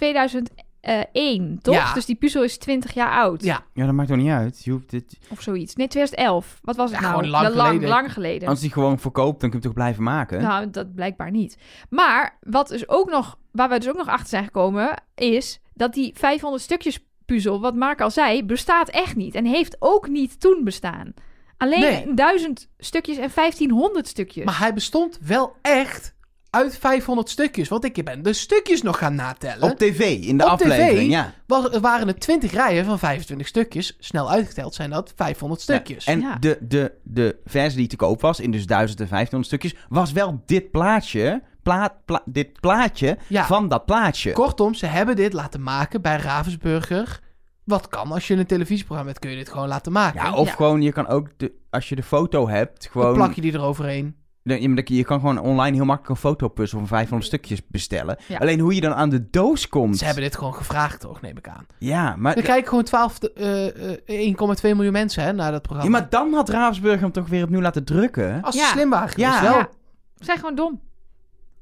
[SPEAKER 3] 2001, toch?
[SPEAKER 2] Ja.
[SPEAKER 3] Dus die puzzel is 20 jaar oud.
[SPEAKER 2] Ja,
[SPEAKER 1] Ja, dat maakt toch niet uit. Je hoeft dit...
[SPEAKER 3] Of zoiets. Nee, 2011. Wat was het
[SPEAKER 2] Ja,
[SPEAKER 3] nou?
[SPEAKER 2] gewoon lang
[SPEAKER 3] lang,
[SPEAKER 2] geleden.
[SPEAKER 3] lang geleden.
[SPEAKER 1] Als die gewoon verkoopt, dan kun je hem toch blijven maken?
[SPEAKER 3] Nou, dat blijkbaar niet. Maar wat dus ook nog, waar we dus ook nog achter zijn gekomen, is dat die 500 stukjes puzzel, wat Mark al zei, bestaat echt niet. En heeft ook niet toen bestaan. Alleen
[SPEAKER 2] Nee.
[SPEAKER 3] 1000 stukjes en 1500 stukjes.
[SPEAKER 2] maar hij bestond wel echt uit 500 stukjes. Want ik ben de stukjes nog gaan natellen.
[SPEAKER 1] Op tv, in de
[SPEAKER 2] Op tv?
[SPEAKER 1] aflevering, ja.
[SPEAKER 2] Was, waren het 20 rijen van 25 stukjes. Snel uitgeteld zijn dat 500 stukjes.
[SPEAKER 1] En
[SPEAKER 3] Ja.
[SPEAKER 1] de, de, de versie die te koop was, in dus 1500 stukjes, was wel dit plaatje, plaat, pla- dit plaatje
[SPEAKER 2] Ja.
[SPEAKER 1] van dat plaatje.
[SPEAKER 2] Kortom, ze hebben dit laten maken bij Ravensburger. Wat kan als je een televisieprogramma hebt, kun je dit gewoon laten maken.
[SPEAKER 1] Ja, of
[SPEAKER 3] Ja.
[SPEAKER 1] gewoon, je kan ook, de, als je de foto hebt,
[SPEAKER 2] Dan
[SPEAKER 1] gewoon...
[SPEAKER 2] plak je die eroverheen.
[SPEAKER 1] Je kan gewoon online heel makkelijk een fotopuzzel van 500 stukjes bestellen.
[SPEAKER 3] Ja.
[SPEAKER 1] Alleen hoe je dan aan de doos komt.
[SPEAKER 2] Ze hebben dit gewoon gevraagd, toch, neem ik aan.
[SPEAKER 1] Ja, maar,
[SPEAKER 2] Er kijken gewoon 12, eh, eh, 1,2 miljoen mensen hè, naar dat
[SPEAKER 1] ja,
[SPEAKER 2] programma.
[SPEAKER 1] maar dan had Ravensburger hem toch weer opnieuw laten drukken.
[SPEAKER 2] Als ze
[SPEAKER 3] Ja.
[SPEAKER 2] slim waren geweest,
[SPEAKER 1] Ja.
[SPEAKER 2] wel.
[SPEAKER 3] Ja. We zijn gewoon dom.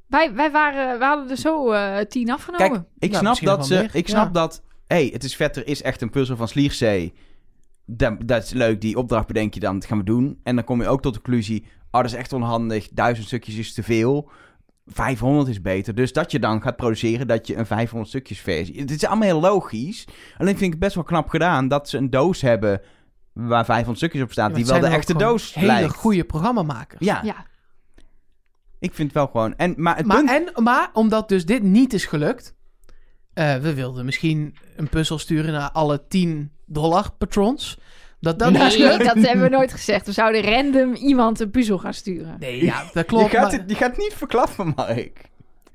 [SPEAKER 3] Wij, wij, waren, we hadden er zo eh tien afgenomen.
[SPEAKER 1] Kijk, ik
[SPEAKER 2] Nou,
[SPEAKER 1] snap dat ze. Ik snap
[SPEAKER 2] Ja.
[SPEAKER 1] dat. Hé, hey, het is vet. Er is echt een puzzel van Slierzee. Dat, dat is leuk. Die opdracht bedenk je dan. Dat gaan we doen. En dan kom je ook tot de conclusie. Oh, dat is echt onhandig. Duizend stukjes is te veel. 500 is beter. Dus dat je dan gaat produceren dat je een 500 stukjes versie. Het is allemaal heel logisch. Alleen vind ik het best wel knap gedaan dat ze een doos hebben waar 500 stukjes op staan.
[SPEAKER 2] Ja,
[SPEAKER 1] die wel de echte doos
[SPEAKER 2] hele
[SPEAKER 1] lijkt.
[SPEAKER 2] goede programmamakers.
[SPEAKER 1] Ja,
[SPEAKER 3] Ja.
[SPEAKER 1] ik vind het wel gewoon. En, maar het
[SPEAKER 2] Maar,
[SPEAKER 1] punt...
[SPEAKER 2] en, maar omdat dus dit niet is gelukt... eh, we wilden misschien een puzzel sturen naar alle 10 dollar patrons. Dat dat
[SPEAKER 3] Nee, dat hebben we nooit gezegd. We zouden random iemand een puzzel gaan sturen.
[SPEAKER 2] Nee, ja, dat
[SPEAKER 1] je,
[SPEAKER 2] klopt.
[SPEAKER 1] gaat
[SPEAKER 2] maar-
[SPEAKER 1] het, je gaat het niet verklappen, Mark.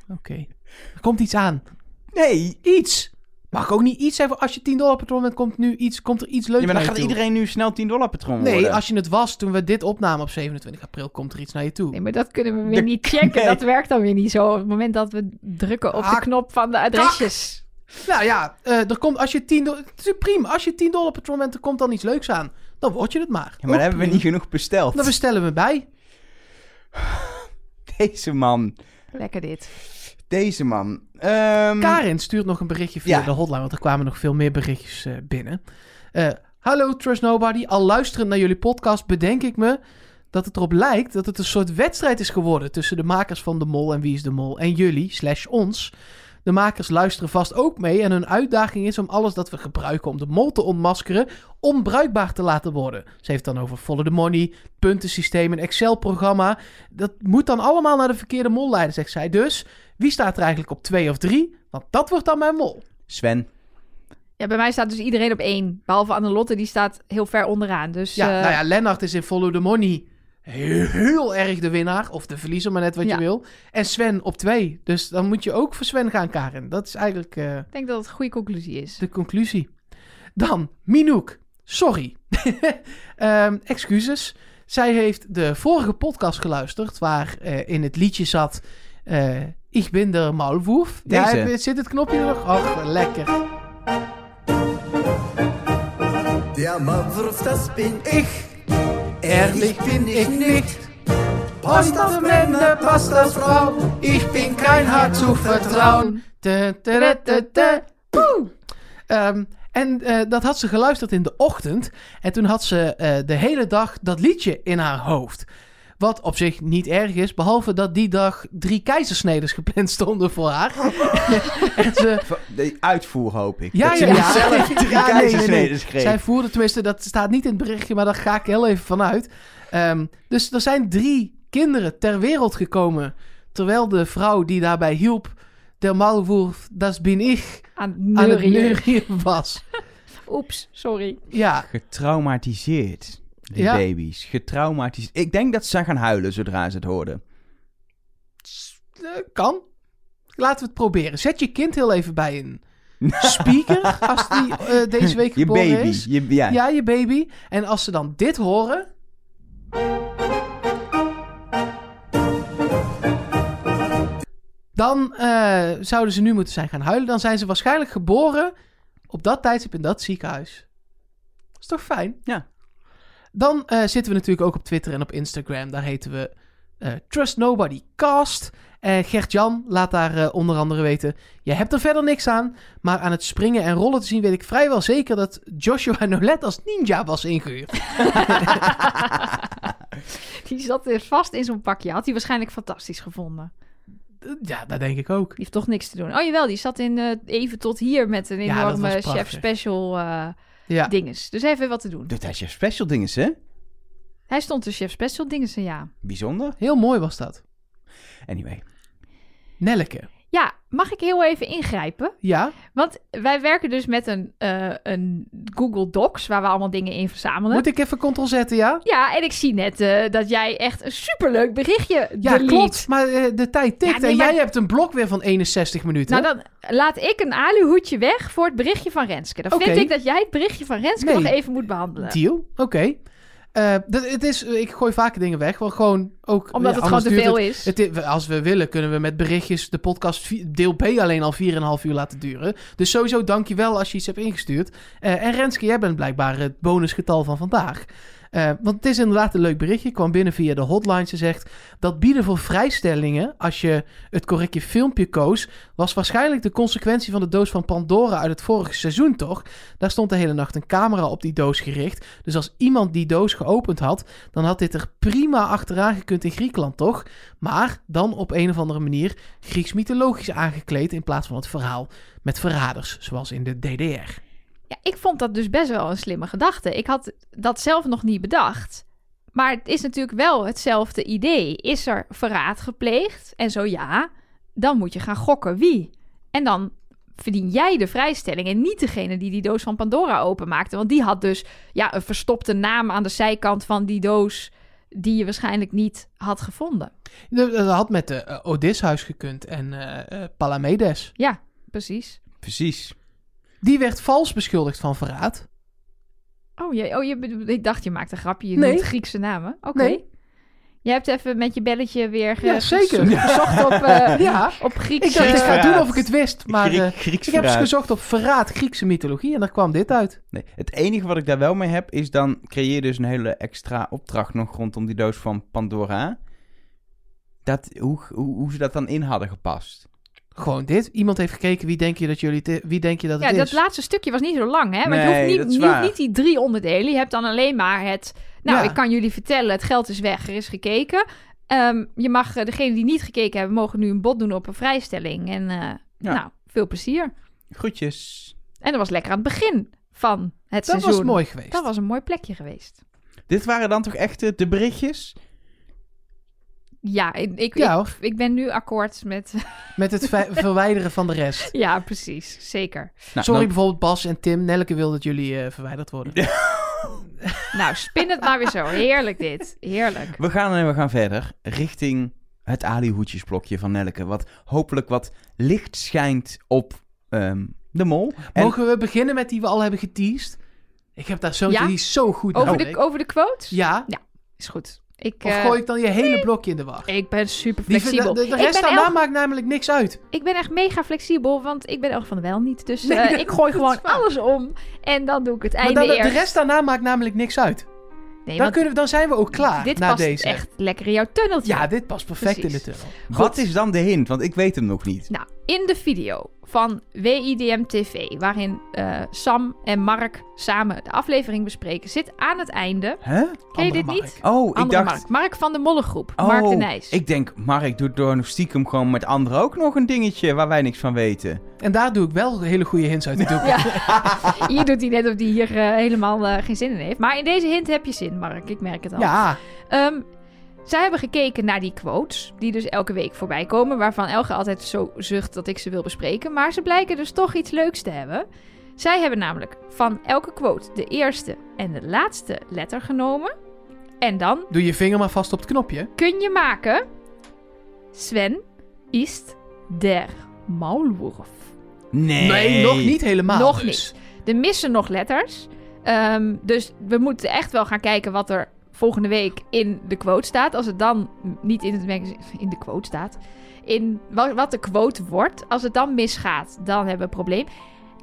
[SPEAKER 2] Oké. Er komt iets aan.
[SPEAKER 1] Nee.
[SPEAKER 2] Iets. Mag ik ook niet iets zeggen? Als je 10 dollar patron bent, komt, nu iets, komt er iets leuks
[SPEAKER 1] Ja, maar dan gaat
[SPEAKER 2] toe.
[SPEAKER 1] iedereen nu snel 10 dollar patroon
[SPEAKER 2] Nee,
[SPEAKER 1] worden.
[SPEAKER 2] als je het was toen we dit opnamen op 27 april, komt er iets naar je toe.
[SPEAKER 3] Nee, maar dat kunnen we weer
[SPEAKER 1] De-
[SPEAKER 3] niet checken.
[SPEAKER 1] Nee.
[SPEAKER 3] Dat werkt dan weer niet zo. Op het moment dat we drukken op
[SPEAKER 2] Ah,
[SPEAKER 3] de knop van de adresjes.
[SPEAKER 2] Nou ja, eh, er komt, als je 10 dollar... Het is prima. Als je 10 dollar patron bent, er komt dan iets leuks aan. Dan word je het maar.
[SPEAKER 1] Ja, maar dan hebben we niet genoeg besteld.
[SPEAKER 2] Dan bestellen we bij.
[SPEAKER 1] Deze man.
[SPEAKER 3] Lekker dit.
[SPEAKER 1] Deze man. Ehm,
[SPEAKER 2] Karin stuurt nog een berichtje via
[SPEAKER 1] Ja.
[SPEAKER 2] de hotline, want er kwamen nog veel meer berichtjes eh, binnen. Eh, Hallo Trust Nobody, al luisterend naar jullie podcast bedenk ik me dat het erop lijkt dat het een soort wedstrijd is geworden tussen de makers van De Mol en Wie is de Mol en jullie, slash ons. De makers luisteren vast ook mee en hun uitdaging is om alles dat we gebruiken om de mol te ontmaskeren onbruikbaar te laten worden. Ze heeft het dan over Follow the Money, puntensysteem, een Excel-programma. Dat moet dan allemaal naar de verkeerde mol leiden, zegt zij. Dus wie staat er eigenlijk op twee of drie? Want dat wordt dan mijn mol.
[SPEAKER 1] Sven.
[SPEAKER 3] Ja, bij mij staat dus iedereen op één. Behalve Annelotte, die staat heel ver onderaan. Dus
[SPEAKER 2] Ja,
[SPEAKER 3] eh,
[SPEAKER 2] nou ja, Lennart is in Follow the Money heel, erg de winnaar. Of de verliezer, maar net wat
[SPEAKER 3] Ja.
[SPEAKER 2] je wil. En Sven op twee. Dus dan moet je ook voor Sven gaan, Karen. Dat is eigenlijk eh,
[SPEAKER 3] ik denk dat het een goede conclusie is.
[SPEAKER 2] de conclusie. Dan, Minouk. Sorry. Ehm, excuses. Zij heeft de vorige podcast geluisterd... waar eh, in het liedje zat... eh ik ben de Maulwurf.
[SPEAKER 1] Deze.
[SPEAKER 2] Ja, zit het knopje er nog? Och, lekker.
[SPEAKER 8] Der Maulwurf, das bin ich.
[SPEAKER 2] Ehrlich bin ich nicht. Passt auf Männer, passt auf Frau. Ich bin kein Hart zu vertrauen. Ehm, en eh, dat had ze geluisterd in de ochtend. En toen had ze eh, de hele dag dat liedje in haar hoofd. Wat op zich niet erg is, behalve dat die dag drie keizersneders gepland stonden voor haar. en ze,
[SPEAKER 1] De uitvoer hoop ik.
[SPEAKER 2] ja,
[SPEAKER 1] dat ze
[SPEAKER 2] ja,
[SPEAKER 1] zelf drie
[SPEAKER 2] Ja, nee, nee,
[SPEAKER 1] keizersneden
[SPEAKER 2] nee.
[SPEAKER 1] schreef.
[SPEAKER 2] Zij voerde, tenminste, dat staat niet in het berichtje, maar daar ga ik heel even vanuit. Ehm, dus er zijn drie kinderen ter wereld gekomen. Terwijl de vrouw die daarbij hielp, der Maulwurf, das bin ich,
[SPEAKER 3] Aan
[SPEAKER 2] aan het
[SPEAKER 3] neurien
[SPEAKER 2] was.
[SPEAKER 3] Oeps, sorry.
[SPEAKER 2] Ja,
[SPEAKER 1] Getraumatiseerd. Die
[SPEAKER 2] Ja.
[SPEAKER 1] baby's. Getraumatiseerd. Ik denk dat ze gaan huilen zodra ze het hoorden.
[SPEAKER 2] eh, kan. Laten we het proberen. Zet je kind heel even bij een speaker als die eh, deze week
[SPEAKER 1] Je
[SPEAKER 2] geboren
[SPEAKER 1] baby.
[SPEAKER 2] is.
[SPEAKER 1] Je, ja.
[SPEAKER 2] Ja, je baby. En als ze dan dit horen. Dan eh, zouden ze nu moeten zijn gaan huilen. Dan zijn ze waarschijnlijk geboren op dat tijdstip in dat ziekenhuis. is toch fijn?
[SPEAKER 1] Ja.
[SPEAKER 2] Dan eh, zitten we natuurlijk ook op Twitter en op Instagram. Daar heten we eh, Trust Nobody Cast. En Gert-Jan laat daar onder andere weten... Je hebt er verder niks aan, maar aan het springen en rollen te zien... weet ik vrijwel zeker dat Joshua Nolet als ninja was ingehuurd.
[SPEAKER 3] Die zat er vast in zo'n pakje. Had hij waarschijnlijk fantastisch gevonden.
[SPEAKER 2] Ja, dat denk ik ook.
[SPEAKER 3] Die heeft toch niks te doen. Oh jawel, die zat in even tot hier met een enorme chef special
[SPEAKER 2] Ja.
[SPEAKER 3] dinges. Dus hij heeft weer wat te doen.
[SPEAKER 1] Doet hij chef special dingen, hè?
[SPEAKER 3] Hij stond de chef special dinges, ja.
[SPEAKER 1] Bijzonder.
[SPEAKER 2] Heel mooi was dat.
[SPEAKER 1] Anyway.
[SPEAKER 2] Nelleke.
[SPEAKER 3] Ja, mag ik heel even ingrijpen?
[SPEAKER 2] Ja?
[SPEAKER 3] Want wij werken dus met een, eh, een Google Docs waar we allemaal dingen in verzamelen.
[SPEAKER 2] Moet ik even ctrl zetten, ja?
[SPEAKER 3] Ja, en ik zie net eh, dat jij echt een superleuk berichtje
[SPEAKER 2] Ja,
[SPEAKER 3] delete.
[SPEAKER 2] klopt. Maar eh, de tijd tikt
[SPEAKER 3] Ja, nee,
[SPEAKER 2] en
[SPEAKER 3] maar-
[SPEAKER 2] jij hebt een blok weer van 61 minuten.
[SPEAKER 3] Nou, dan laat ik een aluhoedje weg voor het berichtje van Renske. Dan vind ik dat jij het berichtje van Renske
[SPEAKER 2] Nee.
[SPEAKER 3] nog even moet behandelen.
[SPEAKER 2] Deal, oké. Eh, dat, het is, ik gooi vaker dingen weg, want gewoon ook...
[SPEAKER 3] Omdat
[SPEAKER 2] ja,
[SPEAKER 3] het gewoon te veel
[SPEAKER 2] het-
[SPEAKER 3] is.
[SPEAKER 2] Het, als we willen, kunnen we met berichtjes de podcast deel B alleen al 4,5 uur laten duren. Dus sowieso dankjewel als je iets hebt ingestuurd. Eh, en Renske, jij bent blijkbaar het bonusgetal van vandaag. Eh, want het is inderdaad een leuk berichtje. kwam binnen via de hotline. Ze zegt dat bieden voor vrijstellingen, als je het correcte filmpje koos, was waarschijnlijk de consequentie van de doos van Pandora uit het vorige seizoen, toch? Daar stond de hele nacht een camera op die doos gericht. Dus als iemand die doos geopend had, dan had dit er prima achteraan gekund in Griekenland, toch? Maar dan op een of andere manier Grieks mythologisch aangekleed in plaats van het verhaal met verraders, zoals in de DDR.
[SPEAKER 3] Ja, ik vond dat dus best wel een slimme gedachte. Ik had dat zelf nog niet bedacht. Maar het is natuurlijk wel hetzelfde idee. Is er verraad gepleegd? En zo ja, dan moet je gaan gokken wie. En dan verdien jij de vrijstelling en niet degene die die doos van Pandora openmaakte. Want die had dus ja, een verstopte naam aan de zijkant van die doos die je waarschijnlijk niet had gevonden.
[SPEAKER 2] Dat had met de eh, Odysseus gekund en eh, eh, Palamedes.
[SPEAKER 3] Ja, precies.
[SPEAKER 1] Precies.
[SPEAKER 2] Die werd vals beschuldigd van verraad.
[SPEAKER 3] Oh, je, oh je, ik dacht je maakt een grapje. Je
[SPEAKER 2] Nee.
[SPEAKER 3] noemt Griekse namen. Oké.
[SPEAKER 2] Nee.
[SPEAKER 3] Je hebt even met je belletje weer ge-
[SPEAKER 2] Ja, zeker.
[SPEAKER 3] gezo- gezocht op, eh,
[SPEAKER 2] Ja,
[SPEAKER 3] op Griekse...
[SPEAKER 2] ik dacht ik ga doen of ik het wist. Maar
[SPEAKER 1] Griek-
[SPEAKER 2] eh, ik heb gezocht op verraad Griekse mythologie en daar kwam dit uit.
[SPEAKER 1] Nee, het enige wat ik daar wel mee heb, is dan creëer je dus een hele extra opdracht nog rondom die doos van Pandora. Dat, hoe, hoe, hoe ze dat dan in hadden gepast.
[SPEAKER 2] Gewoon dit. Iemand heeft gekeken wie denk je dat, jullie te- wie denk je dat
[SPEAKER 3] Ja,
[SPEAKER 2] het
[SPEAKER 3] dat
[SPEAKER 2] is.
[SPEAKER 3] laatste stukje was niet zo lang, hè? Maar je hoeft, niet,
[SPEAKER 1] dat
[SPEAKER 3] je hoeft niet die drie onderdelen. Je hebt dan alleen maar het... Nou,
[SPEAKER 2] Ja.
[SPEAKER 3] ik kan jullie vertellen, het geld is weg, er is gekeken. Ehm, je mag, eh, degenen die niet gekeken hebben, mogen nu een bod doen op een vrijstelling. En eh,
[SPEAKER 1] Ja.
[SPEAKER 3] nou, veel plezier.
[SPEAKER 1] Groetjes.
[SPEAKER 3] En dat was lekker aan het begin van het
[SPEAKER 2] dat
[SPEAKER 3] seizoen.
[SPEAKER 2] was mooi geweest.
[SPEAKER 3] Dat was een mooi plekje geweest.
[SPEAKER 1] Dit waren dan toch echt de, de berichtjes?
[SPEAKER 3] Ja, ik, ik,
[SPEAKER 2] Ja,
[SPEAKER 3] ik,
[SPEAKER 2] hoor.
[SPEAKER 3] ik ben nu akkoord met...
[SPEAKER 2] Met het ver- verwijderen van de rest.
[SPEAKER 3] ja, precies. Zeker.
[SPEAKER 1] Nou,
[SPEAKER 2] Sorry
[SPEAKER 1] dan-
[SPEAKER 2] bijvoorbeeld Bas en Tim. Nelke wil dat jullie eh, verwijderd worden.
[SPEAKER 3] Nou, spin het maar weer zo. Heerlijk dit. Heerlijk.
[SPEAKER 1] we, gaan, en we gaan verder richting het alihoedjesblokje van Nelke. Wat hopelijk wat licht schijnt op ehm, de mol. En
[SPEAKER 2] Mogen we beginnen met die we al hebben geteased? Ik heb daar zo,
[SPEAKER 3] Ja?
[SPEAKER 2] die is zo goed
[SPEAKER 3] Over de, over de quotes?
[SPEAKER 2] Ja,
[SPEAKER 3] Is goed. Ik,
[SPEAKER 2] of
[SPEAKER 3] eh,
[SPEAKER 2] gooi ik dan je hele blokje in de war?
[SPEAKER 3] ik ben super flexibel.
[SPEAKER 2] de, de, de
[SPEAKER 3] ik,
[SPEAKER 2] rest daarna
[SPEAKER 3] elk-
[SPEAKER 2] maakt namelijk niks uit.
[SPEAKER 3] ik ben echt mega flexibel, want ik ben Elge van de Wel niet. Dus
[SPEAKER 2] Nee,
[SPEAKER 3] eh, ik gooi gewoon
[SPEAKER 2] waar.
[SPEAKER 3] alles om. En dan doe ik het
[SPEAKER 2] Maar
[SPEAKER 3] einde
[SPEAKER 2] dan, de, rest daarna maakt namelijk niks uit.
[SPEAKER 3] nee,
[SPEAKER 2] Dan, kunnen we, dan zijn we ook klaar
[SPEAKER 3] dit
[SPEAKER 2] na
[SPEAKER 3] past
[SPEAKER 2] deze.
[SPEAKER 3] echt lekker in jouw tunneltje.
[SPEAKER 2] Ja, dit past perfect in de tunnel.
[SPEAKER 1] wat is dan de hint? Want ik weet hem nog niet.
[SPEAKER 3] Nou, in de video van WIDM TV, waarin eh, Sam en Mark samen de aflevering bespreken, zit aan het einde.
[SPEAKER 1] Hè?
[SPEAKER 3] Ken je dit
[SPEAKER 2] Mark.
[SPEAKER 3] niet?
[SPEAKER 1] Oh, ik dacht...
[SPEAKER 3] Mark. Mark van de Mollengroep.
[SPEAKER 1] Oh,
[SPEAKER 3] Mark de Nijs.
[SPEAKER 1] ik denk, Mark doet door nog stiekem gewoon met anderen ook nog een dingetje waar wij niks van weten.
[SPEAKER 2] En daar doe ik wel hele goede hints uit de doek.
[SPEAKER 3] Ja, hier doet hij net of hij hier eh, helemaal eh, geen zin in heeft. Maar in deze hint heb je zin, Mark. Ik merk het al.
[SPEAKER 2] Ja,
[SPEAKER 3] Ehm, zij hebben gekeken naar die quotes, die dus elke week voorbij komen, waarvan Elge altijd zo zucht dat ik ze wil bespreken. Maar ze blijken dus toch iets leuks te hebben. Zij hebben namelijk van elke quote de eerste en de laatste letter genomen. En dan
[SPEAKER 2] doe je vinger maar vast op het knopje.
[SPEAKER 3] kun je maken... Sven ist der Maulwurf.
[SPEAKER 1] Nee.
[SPEAKER 2] Nee, nog niet helemaal.
[SPEAKER 3] Nog
[SPEAKER 2] dus.
[SPEAKER 3] Er missen nog letters. Ehm, dus we moeten echt wel gaan kijken wat er volgende week in de quote staat. Als het dan niet in, het magazine, in de quote staat. In wat, de quote wordt. Als het dan misgaat, dan hebben we een probleem.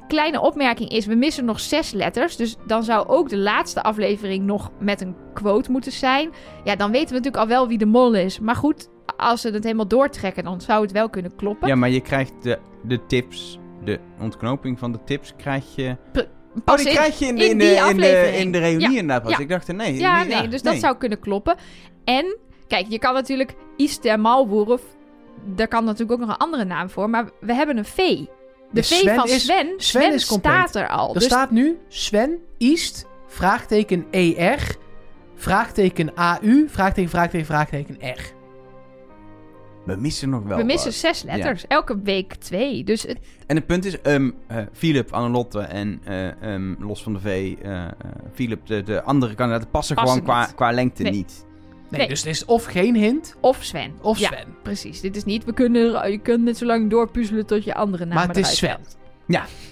[SPEAKER 3] Kleine opmerking is, we missen nog zes letters. Dus dan zou ook de laatste aflevering nog met een quote moeten zijn. Ja, dan weten we natuurlijk al wel wie de mol is. Maar goed, als ze het helemaal doortrekken, dan zou het wel kunnen kloppen.
[SPEAKER 1] Ja, maar je krijgt de, de tips, de ontknoping van de tips krijg je...
[SPEAKER 3] Pas
[SPEAKER 1] die
[SPEAKER 3] in-
[SPEAKER 1] krijg je in, de-
[SPEAKER 3] in
[SPEAKER 1] in,
[SPEAKER 3] die
[SPEAKER 1] de, in, de,
[SPEAKER 3] aflevering.
[SPEAKER 1] in de reunie
[SPEAKER 3] Ja,
[SPEAKER 1] inderdaad pas.
[SPEAKER 3] ja.
[SPEAKER 1] Ik dacht, er, nee.
[SPEAKER 3] Ja,
[SPEAKER 1] nee,
[SPEAKER 3] nee, dus dat zou kunnen kloppen. En, kijk, je kan natuurlijk Is der Malwurf. Daar kan natuurlijk ook nog een andere naam voor. Maar we hebben een V. De V van
[SPEAKER 2] is-
[SPEAKER 3] Sven,
[SPEAKER 2] Sven
[SPEAKER 3] Sven,
[SPEAKER 2] is
[SPEAKER 3] staat er al.
[SPEAKER 2] Er
[SPEAKER 3] Dus
[SPEAKER 2] staat nu Sven East, vraagteken ER, vraagteken AU, vraagteken, vraagteken, vraagteken R.
[SPEAKER 1] We missen nog wel
[SPEAKER 3] We missen
[SPEAKER 1] wat.
[SPEAKER 3] zes letters. Elke week twee. Dus het,
[SPEAKER 1] En het punt is, ehm eh, Philip, Annelotte en eh, ehm, Los van de V, eh, eh, Philip, de, de andere kandidaten passen,
[SPEAKER 3] Passen
[SPEAKER 1] gewoon qua, qua lengte
[SPEAKER 3] Nee.
[SPEAKER 1] niet.
[SPEAKER 2] Nee,
[SPEAKER 3] Nee.
[SPEAKER 2] dus het is of geen hint,
[SPEAKER 3] of Sven.
[SPEAKER 2] of
[SPEAKER 3] Ja,
[SPEAKER 2] Sven.
[SPEAKER 3] precies. Dit is niet, we kunnen, je kunt net zo lang doorpuzzelen tot je andere naam
[SPEAKER 2] maar het is Sven.
[SPEAKER 3] haalt.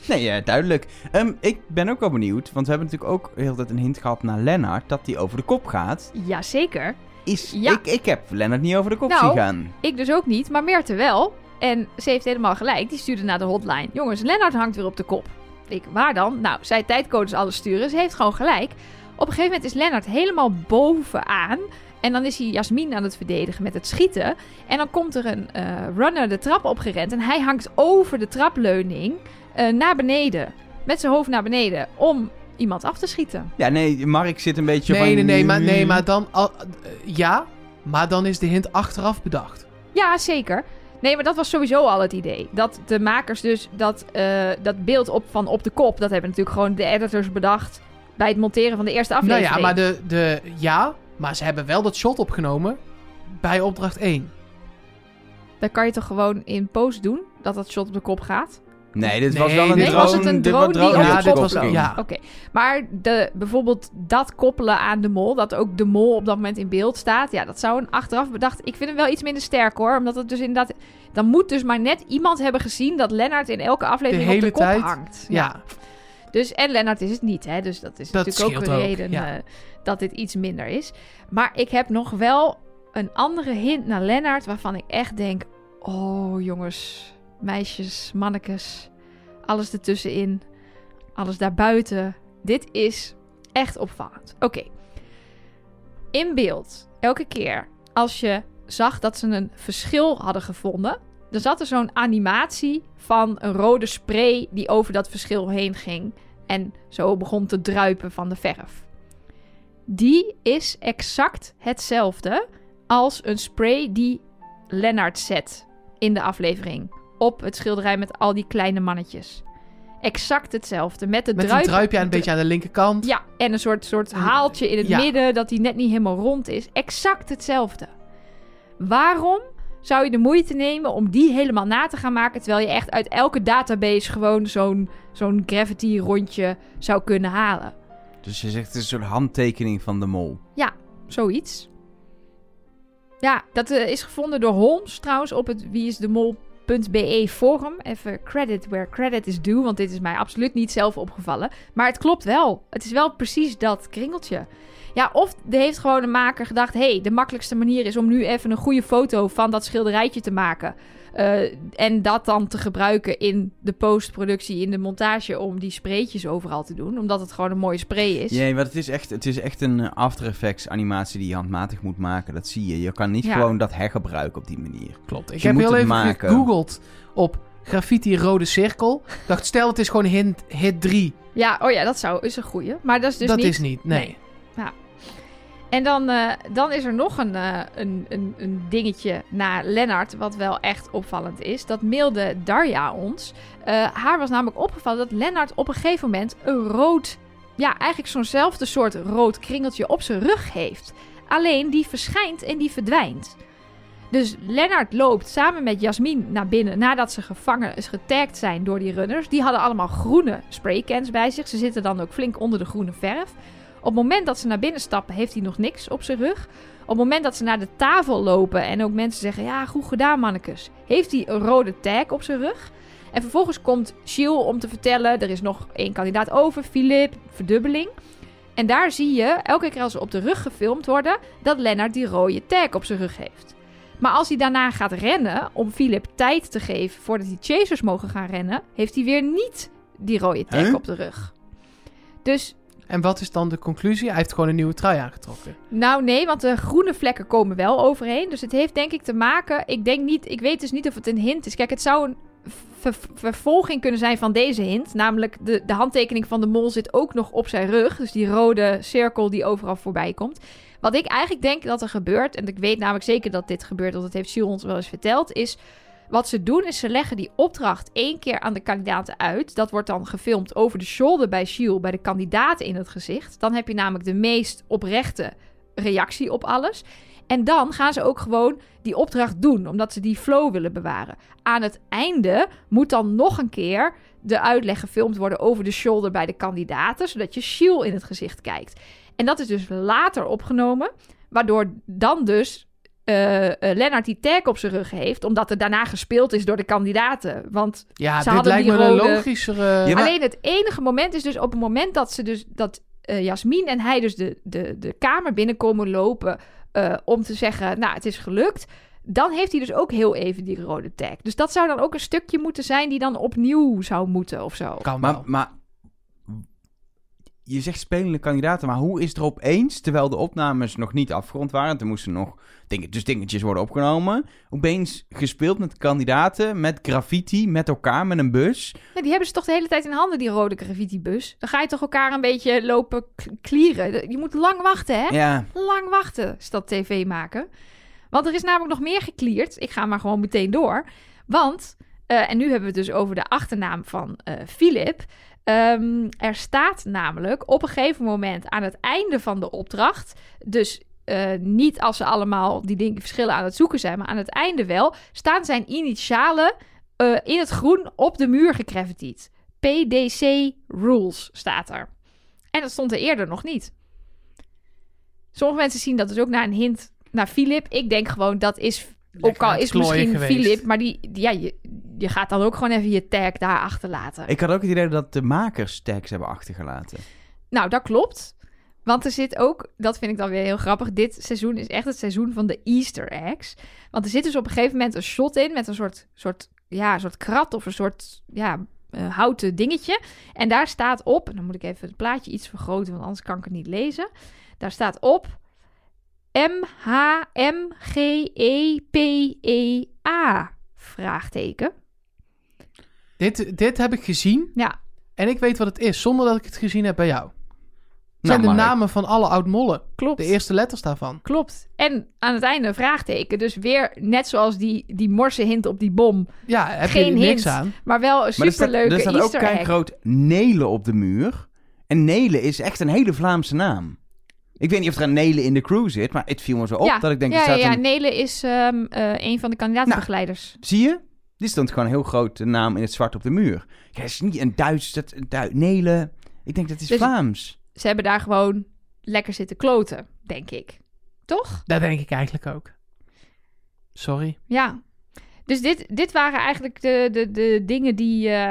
[SPEAKER 1] Nee, eh, duidelijk. Ehm, ik ben ook wel benieuwd, want we hebben natuurlijk ook heel de tijd een hint gehad naar Lennart, dat hij over de kop gaat.
[SPEAKER 3] Jazeker.
[SPEAKER 1] Is,
[SPEAKER 3] Ja.
[SPEAKER 1] ik, ik heb Lennart niet over de kop
[SPEAKER 3] Nou,
[SPEAKER 1] zien gaan.
[SPEAKER 3] Ik dus ook niet, maar Meerte wel. En ze heeft helemaal gelijk. Die stuurde naar de hotline. Jongens, Lennart hangt weer op de kop. Ik, waar dan? Nou, zij tijdcodes alles sturen. Ze heeft gewoon gelijk. Op een gegeven moment is Lennart helemaal bovenaan. En dan is hij Jasmin aan het verdedigen met het schieten. En dan komt er een eh, runner de trap opgerend. En hij hangt over de trapleuning eh, naar beneden. Met zijn hoofd naar beneden. Om iemand af te schieten.
[SPEAKER 1] Ja, nee, Mark zit een beetje
[SPEAKER 2] Nee,
[SPEAKER 1] van...
[SPEAKER 2] nee, nee, maar, nee, maar dan... al- eh, ja, maar dan is de hint achteraf bedacht.
[SPEAKER 3] Ja, zeker. Nee, maar dat was sowieso al het idee. Dat de makers dus dat, eh, dat beeld op, van op de kop... dat hebben natuurlijk gewoon de editors bedacht... bij het monteren van de eerste
[SPEAKER 2] Nou
[SPEAKER 3] aflevering.
[SPEAKER 2] ja, maar de, de... Ja, maar ze hebben wel dat shot opgenomen bij opdracht 1.
[SPEAKER 3] Dan kan je toch gewoon in post doen... dat dat shot op de kop gaat?
[SPEAKER 1] Nee, dit
[SPEAKER 2] Nee,
[SPEAKER 1] was wel een
[SPEAKER 2] nee,
[SPEAKER 1] drone.
[SPEAKER 3] was het een drone die op
[SPEAKER 2] Ja,
[SPEAKER 3] de
[SPEAKER 2] dit was... Ja,
[SPEAKER 3] Oké. Maar de, bijvoorbeeld dat koppelen aan de mol... dat ook de mol op dat moment in beeld staat... ja, dat zou een achteraf bedacht... ik vind hem wel iets minder sterk hoor. Omdat het dus inderdaad... dan moet dus maar net iemand hebben gezien... dat Lennart in elke aflevering
[SPEAKER 2] De
[SPEAKER 3] op de kop
[SPEAKER 2] tijd?
[SPEAKER 3] hangt.
[SPEAKER 2] ja.
[SPEAKER 3] Dus, en Lennart is het niet, hè? Dus dat is
[SPEAKER 2] Dat
[SPEAKER 3] natuurlijk ook een
[SPEAKER 2] ook,
[SPEAKER 3] reden
[SPEAKER 2] ja.
[SPEAKER 3] eh, dat dit iets minder is. Maar ik heb nog wel een andere hint naar Lennart waarvan ik echt denk: oh jongens, meisjes, mannekes, alles ertussenin, alles daarbuiten. Dit is echt opvallend. Oké. In beeld, elke keer als je zag dat ze een verschil hadden gevonden, dan zat er zo'n animatie van een rode spray die over dat verschil heen ging en zo begon te druipen van de verf. Die is exact hetzelfde als een spray die Lennart zet in de aflevering op het schilderij met al die kleine mannetjes. Exact hetzelfde met de
[SPEAKER 2] Met een
[SPEAKER 3] druip-
[SPEAKER 2] druipje aan een beetje aan de linkerkant.
[SPEAKER 3] ja, en een soort, soort haaltje in het
[SPEAKER 2] Ja.
[SPEAKER 3] midden dat die net niet helemaal rond is. Exact hetzelfde. Waarom zou je de moeite nemen om die helemaal na te gaan maken... terwijl je echt uit elke database gewoon zo'n zo'n gravity rondje zou kunnen halen?
[SPEAKER 1] Dus je zegt het is een soort handtekening van de mol.
[SPEAKER 3] Zoiets. Ja, dat eh, is gevonden door Holmes trouwens op het wieisdemol.be forum. Even credit where credit is due, want dit is mij absoluut niet zelf opgevallen. Maar het klopt wel. Het is wel precies dat kringeltje. Ja, of er heeft gewoon een maker gedacht... hé, hey, de makkelijkste manier is om nu even een goede foto van dat schilderijtje te maken... Eh, en dat dan te gebruiken in de postproductie, in de montage... om die spreetjes overal te doen. Omdat het gewoon een mooie spray is.
[SPEAKER 1] Nee, want het is echt, het is echt een eh, After Effects animatie die je handmatig moet maken. Dat zie je. Je kan niet
[SPEAKER 3] Ja.
[SPEAKER 1] gewoon dat hergebruiken op die manier.
[SPEAKER 2] Klopt. Ik
[SPEAKER 1] Je
[SPEAKER 2] heb
[SPEAKER 1] moet
[SPEAKER 2] heel even
[SPEAKER 1] maken.
[SPEAKER 2] gegoogeld op graffiti rode cirkel. Ik dacht, stel het is gewoon hint, hit 3.
[SPEAKER 3] Ja, oh ja, dat zou, is een goeie. Maar dat is dus
[SPEAKER 2] dat
[SPEAKER 3] niet...
[SPEAKER 2] is niet, nee.
[SPEAKER 3] Nee. En dan, eh, dan is er nog een, eh, een, een, een dingetje naar Lennart, wat wel echt opvallend is. Dat mailde Darja ons. Eh, haar was namelijk opgevallen dat Lennart op een gegeven moment een rood... Ja, eigenlijk zo'nzelfde soort rood kringeltje op zijn rug heeft. Alleen die verschijnt en die verdwijnt. Dus Lennart loopt samen met Jasmin naar binnen nadat ze gevangen, getagd zijn door die runners. Die hadden allemaal groene spraycans bij zich. Ze zitten dan ook flink onder de groene verf. Op het moment dat ze naar binnen stappen, heeft hij nog niks op zijn rug. Op het moment dat ze naar de tafel lopen en ook mensen zeggen: Ja, goed gedaan, mannekes. Heeft hij een rode tag op zijn rug. En vervolgens komt Shiel om te vertellen: Er is nog één kandidaat over, Philip, verdubbeling. En daar zie je, elke keer als ze op de rug gefilmd worden, dat Lennart die rode tag op zijn rug heeft. Maar als hij daarna gaat rennen, om Philip tijd te geven voordat die chasers mogen gaan rennen, heeft hij weer niet die rode tag
[SPEAKER 1] Huh?
[SPEAKER 3] op de rug. Dus
[SPEAKER 2] En wat is dan de conclusie? Hij heeft gewoon een nieuwe trui aangetrokken.
[SPEAKER 3] nou nee, want de groene vlekken komen wel overheen. Dus het heeft denk ik te maken. Ik denk niet. Ik weet dus niet of het een hint is. Kijk, het zou een ver- vervolging kunnen zijn van deze hint. Namelijk de, de handtekening van de mol zit ook nog op zijn rug. Dus die rode cirkel die overal voorbij komt. Wat ik eigenlijk denk dat er gebeurt. En ik weet namelijk zeker dat dit gebeurt. Want dat heeft Jules ons wel eens verteld. Is wat ze doen is ze leggen die opdracht één keer aan de kandidaten uit. Dat wordt dan gefilmd over de shoulder bij Shield, bij de kandidaten in het gezicht. Dan heb je namelijk de meest oprechte reactie op alles. En dan gaan ze ook gewoon die opdracht doen, omdat ze die flow willen bewaren. Aan het einde moet dan nog een keer de uitleg gefilmd worden over de shoulder bij de kandidaten, zodat je Shiel in het gezicht kijkt. En dat is dus later opgenomen, waardoor dan dus eh eh, Lennart die tag op zijn rug heeft, omdat er daarna gespeeld is door de kandidaten. Want
[SPEAKER 2] Ja,
[SPEAKER 3] Ze
[SPEAKER 2] dit
[SPEAKER 3] hadden
[SPEAKER 2] lijkt
[SPEAKER 3] die
[SPEAKER 2] me een logischere...
[SPEAKER 1] Ja, maar-
[SPEAKER 3] Alleen het enige moment is dus op het moment dat ze dus dat eh Jasmin en hij dus de, de, de kamer binnenkomen lopen eh, om te zeggen, nou, het is gelukt. Dan heeft hij dus ook heel even die rode tag. Dus dat zou dan ook een stukje moeten zijn die dan opnieuw zou moeten of zo.
[SPEAKER 2] Kan
[SPEAKER 1] Maar,
[SPEAKER 2] wel.
[SPEAKER 1] maar je zegt spelende kandidaten, maar hoe is er opeens, terwijl de opnames nog niet afgerond waren, er moesten nog dingen, dus dingetjes worden opgenomen, opeens gespeeld met kandidaten, met graffiti, met elkaar, met een bus.
[SPEAKER 3] Ja, die hebben ze toch de hele tijd in handen, die rode graffiti-bus. Dan ga je toch elkaar een beetje lopen klieren. Je moet lang wachten, hè?
[SPEAKER 1] Ja,
[SPEAKER 3] lang wachten, is dat tv maken. Want er is namelijk nog meer geklierd. Ik ga maar gewoon meteen door. Want, eh, en nu hebben we het dus over de achternaam van eh Philip. Ehm, er staat namelijk op een gegeven moment aan het einde van de opdracht... dus eh, niet als ze allemaal die dingen verschillen aan het zoeken zijn... maar aan het einde wel, staan zijn initialen eh, in het groen op de muur gegraffitied. PDC Rules staat er. En dat stond er eerder nog niet. Sommige mensen zien dat dus ook naar een hint naar Philip. Ik denk gewoon dat is.
[SPEAKER 2] Lekker
[SPEAKER 3] ook al is misschien
[SPEAKER 2] geweest.
[SPEAKER 3] Philip, maar die, die- ja, je, je gaat dan ook gewoon even je tag daar achterlaten.
[SPEAKER 1] ik had ook het idee dat de makers tags hebben achtergelaten.
[SPEAKER 3] Nou, dat klopt. Want er zit ook, dat vind ik dan weer heel grappig. Dit seizoen is echt het seizoen van de Easter eggs. Want er zit dus op een gegeven moment een shot in met een soort, soort, ja, een soort krat of een soort ja, eh, houten dingetje. En daar staat op, en dan moet ik even het plaatje iets vergroten, want anders kan ik het niet lezen. Daar staat op E M-H-M-G-E-P-E-A. Vraagteken.
[SPEAKER 2] Dit, dit heb ik gezien
[SPEAKER 3] Ja,
[SPEAKER 2] en ik weet wat het is, zonder dat ik het gezien heb bij jou. Het zijn
[SPEAKER 1] Nou,
[SPEAKER 2] de
[SPEAKER 1] Mark.
[SPEAKER 2] namen van alle oud-mollen.
[SPEAKER 3] klopt.
[SPEAKER 2] De eerste letters daarvan.
[SPEAKER 3] Klopt. En aan het einde een vraagteken. Dus weer net zoals die, die morse hint op die bom.
[SPEAKER 2] Ja, heb
[SPEAKER 3] Geen
[SPEAKER 2] je niks
[SPEAKER 3] hint.
[SPEAKER 2] aan.
[SPEAKER 3] Maar wel een
[SPEAKER 1] Maar er staat,
[SPEAKER 3] superleuke
[SPEAKER 1] er staat ook
[SPEAKER 3] Easter egg.
[SPEAKER 1] groot Nelen op de muur. En Nelen is echt een hele Vlaamse naam. Ik weet niet of er een Nelen in de crew zit, maar het viel me zo op
[SPEAKER 3] ja,
[SPEAKER 1] dat ik denk,
[SPEAKER 3] ja,
[SPEAKER 1] staat
[SPEAKER 3] ja,
[SPEAKER 1] een...
[SPEAKER 3] Nele is ehm, eh, een van de kandidatenbegeleiders.
[SPEAKER 1] Zie je? Dit stond gewoon een heel grote naam in het zwart op de muur. Ja, het is niet een Duits, dat, een Duits, Nelen. Ik denk dat is
[SPEAKER 3] Dus-
[SPEAKER 1] Vlaams.
[SPEAKER 3] Ze hebben daar gewoon lekker zitten kloten, denk ik. Toch?
[SPEAKER 2] Dat denk ik eigenlijk ook. Sorry.
[SPEAKER 3] Ja. Dus dit, dit waren eigenlijk de, de, de dingen die eh,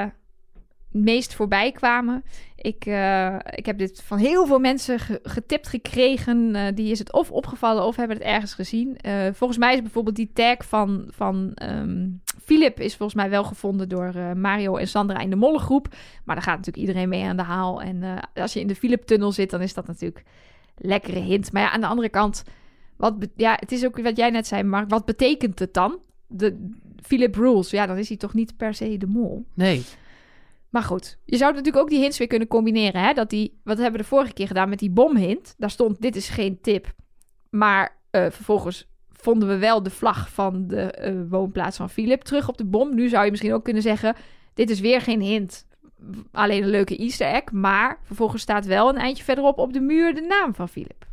[SPEAKER 3] het meest voorbij kwamen. Ik, eh, ik heb dit van heel veel mensen ge- getipt gekregen. Eh, die is het of opgevallen of hebben het ergens gezien. Eh, volgens mij is bijvoorbeeld die tag van, van ehm, Philip... is volgens mij wel gevonden door eh, Mario en Sandra in de mollengroep. Maar daar gaat natuurlijk iedereen mee aan de haal. En eh, als je in de Philip-tunnel zit, dan is dat natuurlijk lekkere hint. Maar ja, aan de andere kant... Wat ja, het is ook wat jij net zei, Mark. Wat betekent het dan? De Philip Rules. Ja, dan is hij toch niet per se de mol.
[SPEAKER 2] Nee.
[SPEAKER 3] Maar goed, je zou natuurlijk ook die hints weer kunnen combineren. Hè? Dat die, wat hebben we de vorige keer gedaan met die bomhint? Daar stond, dit is geen tip. Maar eh, vervolgens vonden we wel de vlag van de eh, woonplaats van Philip terug op de bom. Nu zou je misschien ook kunnen zeggen, dit is weer geen hint. Alleen een leuke easter egg. Maar vervolgens staat wel een eindje verderop op de muur de naam van Philip.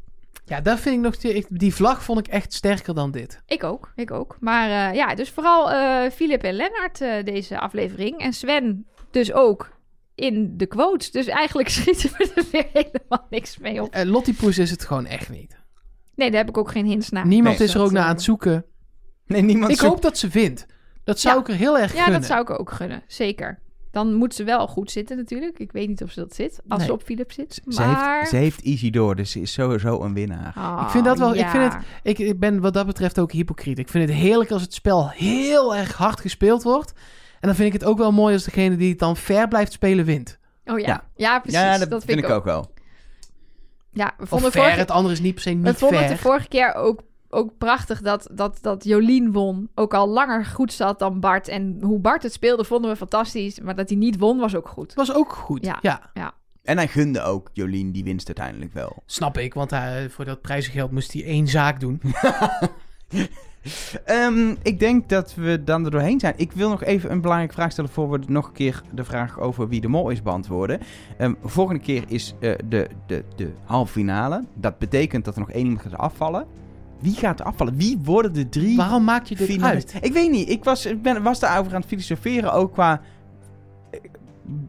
[SPEAKER 2] Ja, dat vind ik nog... die- Die vlag vond ik echt sterker dan dit.
[SPEAKER 3] Ik ook, ik ook. Maar eh, ja, dus vooral eh Philip en Lennart deze aflevering. En Sven dus ook in de quotes. Dus eigenlijk schieten we er weer helemaal niks mee op.
[SPEAKER 2] Uh, Lottie is het gewoon echt niet.
[SPEAKER 3] Nee, daar heb ik ook geen hints naar.
[SPEAKER 2] Niemand
[SPEAKER 1] Nee,
[SPEAKER 2] is er ook naar aan het zoeken.
[SPEAKER 1] Nee, niemand
[SPEAKER 2] Ik
[SPEAKER 1] zoekt-
[SPEAKER 2] hoop dat ze wint. Dat zou
[SPEAKER 3] Ja.
[SPEAKER 2] ik er heel erg
[SPEAKER 3] Ja,
[SPEAKER 2] gunnen.
[SPEAKER 3] dat zou ik ook gunnen. Zeker. Dan moet ze wel goed zitten natuurlijk. Ik weet niet of ze dat zit. Als
[SPEAKER 2] Nee.
[SPEAKER 3] ze op Philip zit.
[SPEAKER 1] Ze,
[SPEAKER 3] Maar...
[SPEAKER 1] heeft, ze heeft easy door, dus ze is sowieso een winnaar.
[SPEAKER 3] Oh,
[SPEAKER 2] Ik vind dat wel- ik
[SPEAKER 3] ja.
[SPEAKER 2] vind Ik, ik ben wat dat betreft ook hypocriet. Ik vind het heerlijk als het spel heel erg hard gespeeld wordt. En dan vind ik het ook wel mooi als degene die het dan fair blijft spelen wint.
[SPEAKER 3] Oh ja.
[SPEAKER 1] Ja.
[SPEAKER 3] Ja, precies.
[SPEAKER 1] ja, dat,
[SPEAKER 3] dat
[SPEAKER 1] vind ik ook wel.
[SPEAKER 3] Ja, we
[SPEAKER 2] Of
[SPEAKER 3] vonden vorige...
[SPEAKER 2] het andere is niet per se niet
[SPEAKER 3] We vonden het de vorige keer ook, ook prachtig dat, dat, dat Jolien won. Ook al langer goed zat dan Bart. En hoe Bart het speelde vonden we fantastisch. Maar dat hij niet won was ook goed.
[SPEAKER 2] Was ook goed.
[SPEAKER 3] Ja.
[SPEAKER 2] Ja,
[SPEAKER 1] En hij gunde ook Jolien die winst uiteindelijk wel.
[SPEAKER 2] snap ik. Want hij, voor dat prijzengeld moest hij één zaak doen.
[SPEAKER 1] Ehm, ik denk dat we dan er doorheen zijn. Ik wil nog even een belangrijke vraag stellen voor we nog een keer de vraag over wie de mol is beantwoorden. Ehm, volgende keer is eh, de, de, de halve finale. Dat betekent dat er nog één iemand gaat afvallen. Wie gaat er afvallen? Wie worden de drie
[SPEAKER 2] Waarom maak je dit
[SPEAKER 1] finalisten?
[SPEAKER 2] uit?
[SPEAKER 1] Ik weet niet. Ik was, ik ben, was daarover aan het filosoferen. Ook qua... eh,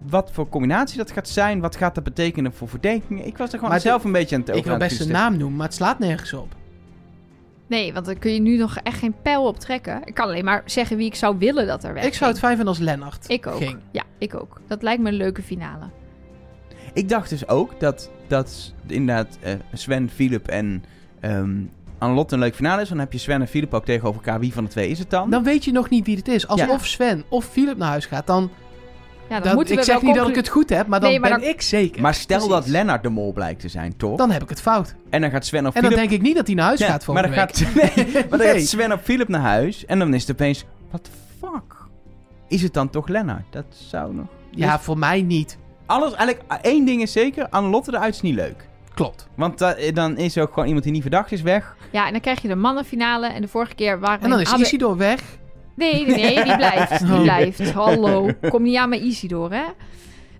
[SPEAKER 1] Wat voor combinatie dat gaat zijn. Wat gaat dat betekenen voor verdenkingen. Ik was er gewoon
[SPEAKER 2] Maar
[SPEAKER 1] zelf een beetje aan het
[SPEAKER 2] Ik
[SPEAKER 1] over
[SPEAKER 2] wil
[SPEAKER 1] aan het
[SPEAKER 2] best een naam noemen, maar het slaat nergens op.
[SPEAKER 3] Nee, want dan kun je nu nog echt geen pijl op trekken. Ik kan alleen maar zeggen wie ik zou willen dat er weg
[SPEAKER 2] Ik zou het fijn vinden als Lennart
[SPEAKER 3] Ik ook.
[SPEAKER 2] ging.
[SPEAKER 3] Ja, ik ook. Dat lijkt me een leuke finale.
[SPEAKER 1] Ik dacht dus ook dat, dat inderdaad eh, Sven, Philip en ehm Annelotte een leuk finale is. Dan heb je Sven en Philip ook tegenover elkaar. Wie van de twee is het dan?
[SPEAKER 2] Dan weet je nog niet wie het is. Als
[SPEAKER 1] Ja.
[SPEAKER 2] of Sven of Philip naar huis gaat, dan...
[SPEAKER 3] Ja, dan
[SPEAKER 2] dan
[SPEAKER 3] moeten
[SPEAKER 2] ik zeg
[SPEAKER 3] wel
[SPEAKER 2] niet dat ik het goed heb, maar dan
[SPEAKER 3] Nee, maar
[SPEAKER 2] ben
[SPEAKER 3] dan-
[SPEAKER 2] ik zeker.
[SPEAKER 1] maar stel dat. Lennart de mol blijkt te zijn, toch?
[SPEAKER 2] Dan heb ik het fout.
[SPEAKER 1] en dan gaat Sven of
[SPEAKER 2] En dan
[SPEAKER 1] Philip...
[SPEAKER 2] denk ik niet dat hij naar huis
[SPEAKER 1] Ja,
[SPEAKER 2] gaat
[SPEAKER 1] maar
[SPEAKER 2] volgende
[SPEAKER 1] dan
[SPEAKER 2] week.
[SPEAKER 1] gaat, nee, maar dan
[SPEAKER 2] Nee.
[SPEAKER 1] gaat Sven op Philip naar huis. En dan is het opeens... What the fuck? Is het dan toch Lennart? Dat zou nog...
[SPEAKER 2] Ja,
[SPEAKER 1] Dus
[SPEAKER 2] voor mij niet.
[SPEAKER 1] alles, eigenlijk één ding is zeker. Annelotte eruit is niet leuk.
[SPEAKER 2] Klopt.
[SPEAKER 1] Want da- dan is ook gewoon iemand die niet verdacht is weg.
[SPEAKER 3] Ja, en dan krijg je de mannenfinale. En de vorige keer waren
[SPEAKER 2] En dan is Isidor weg.
[SPEAKER 3] Nee, nee, nee, die blijft. Die blijft. Hallo. Kom niet aan mijn Isidor, hè?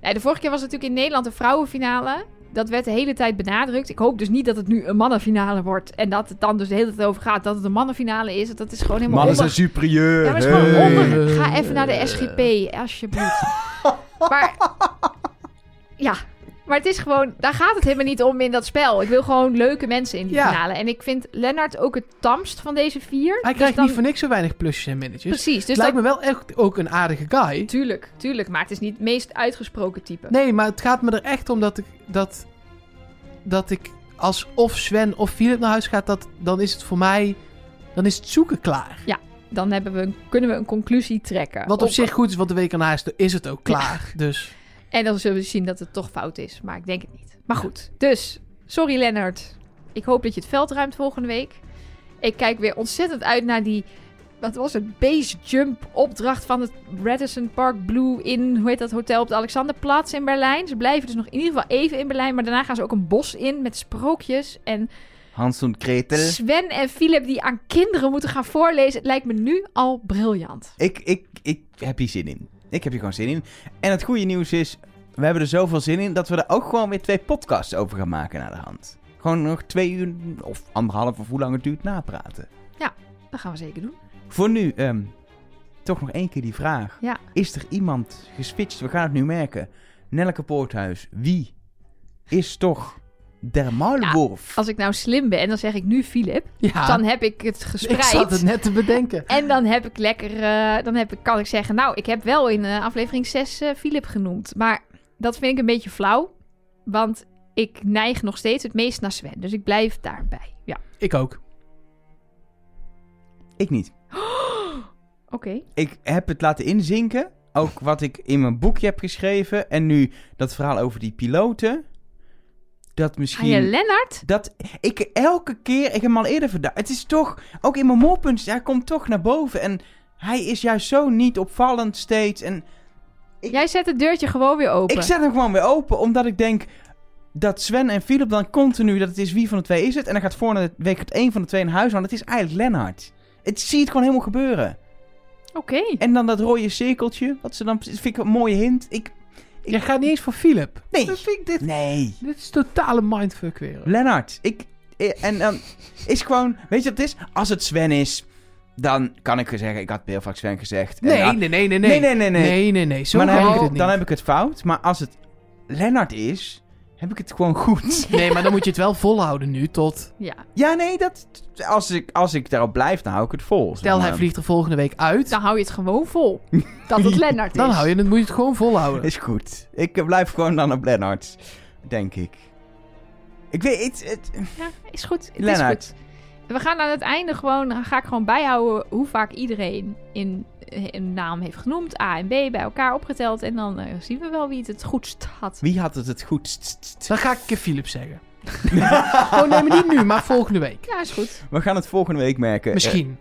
[SPEAKER 3] Nee, de vorige keer was het natuurlijk in Nederland een vrouwenfinale. Dat werd de hele tijd benadrukt. Ik hoop dus niet dat het nu een mannenfinale wordt. En dat het dan dus de hele tijd over gaat dat het een mannenfinale is. Dat is gewoon helemaal
[SPEAKER 1] Mannen
[SPEAKER 3] onder...
[SPEAKER 1] zijn superieur.
[SPEAKER 3] Ja, maar het is gewoon
[SPEAKER 1] Hey.
[SPEAKER 3] onder... Ga even naar de SGP, alsjeblieft. Maar... Ja, maar het is gewoon... Daar gaat het helemaal niet om in dat spel. Ik wil gewoon leuke mensen in die
[SPEAKER 2] Ja.
[SPEAKER 3] finale. En ik vind Lennart ook het tamst van deze vier.
[SPEAKER 2] Hij
[SPEAKER 3] Dus
[SPEAKER 2] krijgt
[SPEAKER 3] dan-
[SPEAKER 2] niet voor niks zo weinig plusjes en minnetjes.
[SPEAKER 3] Precies, dus dat...
[SPEAKER 2] lijkt me wel echt ook een aardige guy.
[SPEAKER 3] Tuurlijk, tuurlijk. Maar het is niet het meest uitgesproken type.
[SPEAKER 2] Nee, maar het gaat me er echt om dat ik... Dat, dat ik als of Sven of Philip naar huis gaat, dat, dan is het voor mij... Dan is het zoeken klaar.
[SPEAKER 3] Dan hebben we een- kunnen we een conclusie trekken.
[SPEAKER 2] Wat op zich goed is, want de week erna is, is het ook klaar. Dus
[SPEAKER 3] En dan zullen we zien dat het toch fout is. Maar ik denk het niet. Maar goed. Dus, sorry Lennart. Ik hoop dat je het veld ruimt volgende week. Ik kijk weer ontzettend uit naar die... Wat was het? Base jump opdracht van het Radisson Park Blue in... Hoe heet dat hotel? Op de Alexanderplatz in Berlijn. Ze blijven dus nog in ieder geval even in Berlijn. Maar daarna gaan ze ook een bos in met sprookjes. En
[SPEAKER 1] Hans en Kretel.
[SPEAKER 3] Sven en Philip die aan kinderen moeten gaan voorlezen. Het lijkt me nu al briljant.
[SPEAKER 1] Ik, ik, ik heb hier zin in. Ik heb hier gewoon zin in. En het goede nieuws is, we hebben er zoveel zin in dat we er ook gewoon weer twee podcasts over gaan maken naar de hand. Gewoon nog twee uur of anderhalf of hoe lang het duurt napraten.
[SPEAKER 3] Dat gaan we zeker doen.
[SPEAKER 1] Voor nu, ehm, toch nog één keer die vraag.
[SPEAKER 3] Ja.
[SPEAKER 1] Is er iemand geswitcht? We gaan het nu merken. Nelke Poorthuis, wie is toch
[SPEAKER 3] Als ik nou slim ben, dan zeg ik nu Philip.
[SPEAKER 2] ja,
[SPEAKER 3] Dan heb ik het
[SPEAKER 2] ik
[SPEAKER 3] gespreid.
[SPEAKER 2] zat het net te bedenken.
[SPEAKER 3] En dan heb ik lekker, eh, dan heb ik, kan ik zeggen, nou, ik heb wel in eh, aflevering 6 eh Philip genoemd. Maar dat vind ik een beetje flauw. Want ik neig nog steeds het meest naar Sven. Dus ik blijf daarbij. Ja.
[SPEAKER 2] Ik ook.
[SPEAKER 1] Ik niet.
[SPEAKER 3] Oké.
[SPEAKER 1] Ik heb het laten inzinken. Ook wat ik in mijn boekje heb geschreven. En nu dat verhaal over die piloten. Dat misschien...
[SPEAKER 3] je Lennart?
[SPEAKER 1] Dat ik elke keer, ik heb hem al eerder verdacht. Het is toch, ook in mijn molpunt, hij komt toch naar boven. En hij is juist zo niet opvallend steeds. En Ik-
[SPEAKER 3] Jij zet het deurtje gewoon weer open.
[SPEAKER 1] ik zet hem gewoon weer open, omdat ik denk dat Sven en Philip dan continu, dat het is wie van de twee is het. En dan gaat volgende week het één van de twee naar huis, want het is eigenlijk Lennart. Het zie het gewoon helemaal gebeuren.
[SPEAKER 3] Oké.
[SPEAKER 1] En dan dat rode cirkeltje, wat ze dan, vind ik een mooie hint. Ik, Ik-
[SPEAKER 2] Jij gaat niet eens voor Philip.
[SPEAKER 1] nee,
[SPEAKER 2] Dat vind ik dit,
[SPEAKER 1] nee.
[SPEAKER 2] dit is totale mindfuck weer.
[SPEAKER 1] Lennart, ik... eh, En dan is gewoon... Weet je wat het is? Als het Sven is, dan kan ik zeggen... Ik had heel vaak Sven gezegd. En
[SPEAKER 2] Nee,
[SPEAKER 1] dan-
[SPEAKER 2] nee, nee, nee, nee.
[SPEAKER 1] nee, nee, nee, nee.
[SPEAKER 2] Nee, nee, nee. Zo
[SPEAKER 1] maar dan heb,
[SPEAKER 2] het
[SPEAKER 1] ik,
[SPEAKER 2] niet.
[SPEAKER 1] dan heb ik het fout. Maar als het Lennart is, heb ik het gewoon goed.
[SPEAKER 2] Nee, maar dan moet je het wel volhouden nu tot...
[SPEAKER 3] Ja.
[SPEAKER 1] ja, nee, dat... Als ik, als ik daarop blijf, dan hou ik het vol.
[SPEAKER 2] Stel, hij vliegt er volgende week uit.
[SPEAKER 3] Dan hou je het gewoon vol. Dat het Lennart is.
[SPEAKER 2] Dan hou je het, moet je het gewoon volhouden.
[SPEAKER 1] Is goed. Ik eh, blijf gewoon dan op Lennart. Denk ik. Ik weet... Het, het,
[SPEAKER 3] Ja, is goed. Het
[SPEAKER 1] Lennart.
[SPEAKER 3] is goed. We gaan aan het einde gewoon, ga ik gewoon bijhouden hoe vaak iedereen in een naam heeft genoemd. A en B bij elkaar opgeteld. En dan eh, zien we wel wie het het goedst had.
[SPEAKER 1] wie had het het goed?
[SPEAKER 2] Dan ga ik een keer Philip zeggen. oh nee, maar niet nu, maar volgende week.
[SPEAKER 3] Ja, is goed.
[SPEAKER 1] We gaan het volgende week merken. Eh,
[SPEAKER 2] Misschien.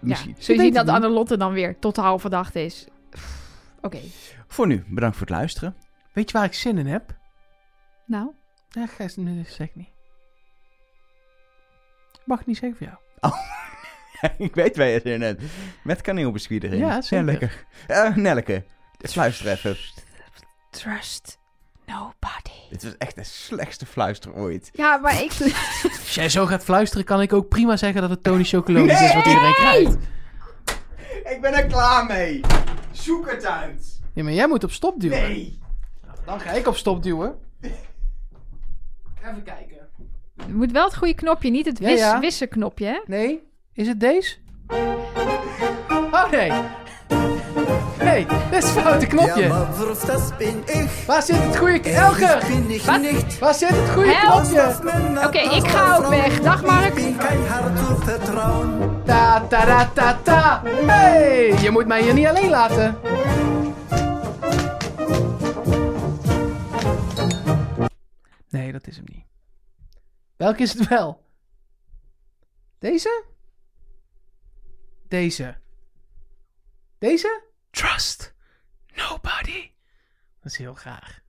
[SPEAKER 1] misschien.
[SPEAKER 3] Ja. Je zien dat. Annelotte dan weer totaal verdacht is. Oké.
[SPEAKER 1] Voor nu, bedankt voor het luisteren.
[SPEAKER 2] Weet je waar ik zin in heb?
[SPEAKER 3] Nou,
[SPEAKER 2] Ja, ga eens, nee, zeg niet. Mag ik niet zeggen voor jou.
[SPEAKER 1] ik weet waar je zin in hebt. Met kaneelbiscuit erin.
[SPEAKER 2] Ja, zeker.
[SPEAKER 1] lekker. Eh Nelleke, luister even.
[SPEAKER 3] trust Nobody.
[SPEAKER 1] Dit was echt de slechtste fluister ooit.
[SPEAKER 3] Ja, maar ik...
[SPEAKER 2] Als jij zo gaat fluisteren, kan ik ook prima zeggen dat het Tony Chocolonisch is wat iedereen krijgt.
[SPEAKER 1] Ik ben er klaar mee. Zoek het uit.
[SPEAKER 2] Ja, maar jij moet op stop duwen.
[SPEAKER 1] Nee.
[SPEAKER 2] Dan ga ik op stop duwen. Even kijken.
[SPEAKER 3] Je moet wel het goede knopje, niet het wis
[SPEAKER 2] ja.
[SPEAKER 3] wissen knopje, hè?
[SPEAKER 2] Nee, is het deze? Oh nee. Nee, dit is het foute knopje. Waar zit het goede
[SPEAKER 8] ich
[SPEAKER 3] Wat?
[SPEAKER 2] Waar zit het goede
[SPEAKER 3] Help.
[SPEAKER 2] knopje?
[SPEAKER 3] Oké, ik ga ook weg. Dag, Mark.
[SPEAKER 2] Ta ta ta ta ta. Hey, je moet mij hier niet alleen laten. Nee, dat is hem niet. Welke is het wel? Deze? Deze. Deze? Trust nobody. Dat is heel graag.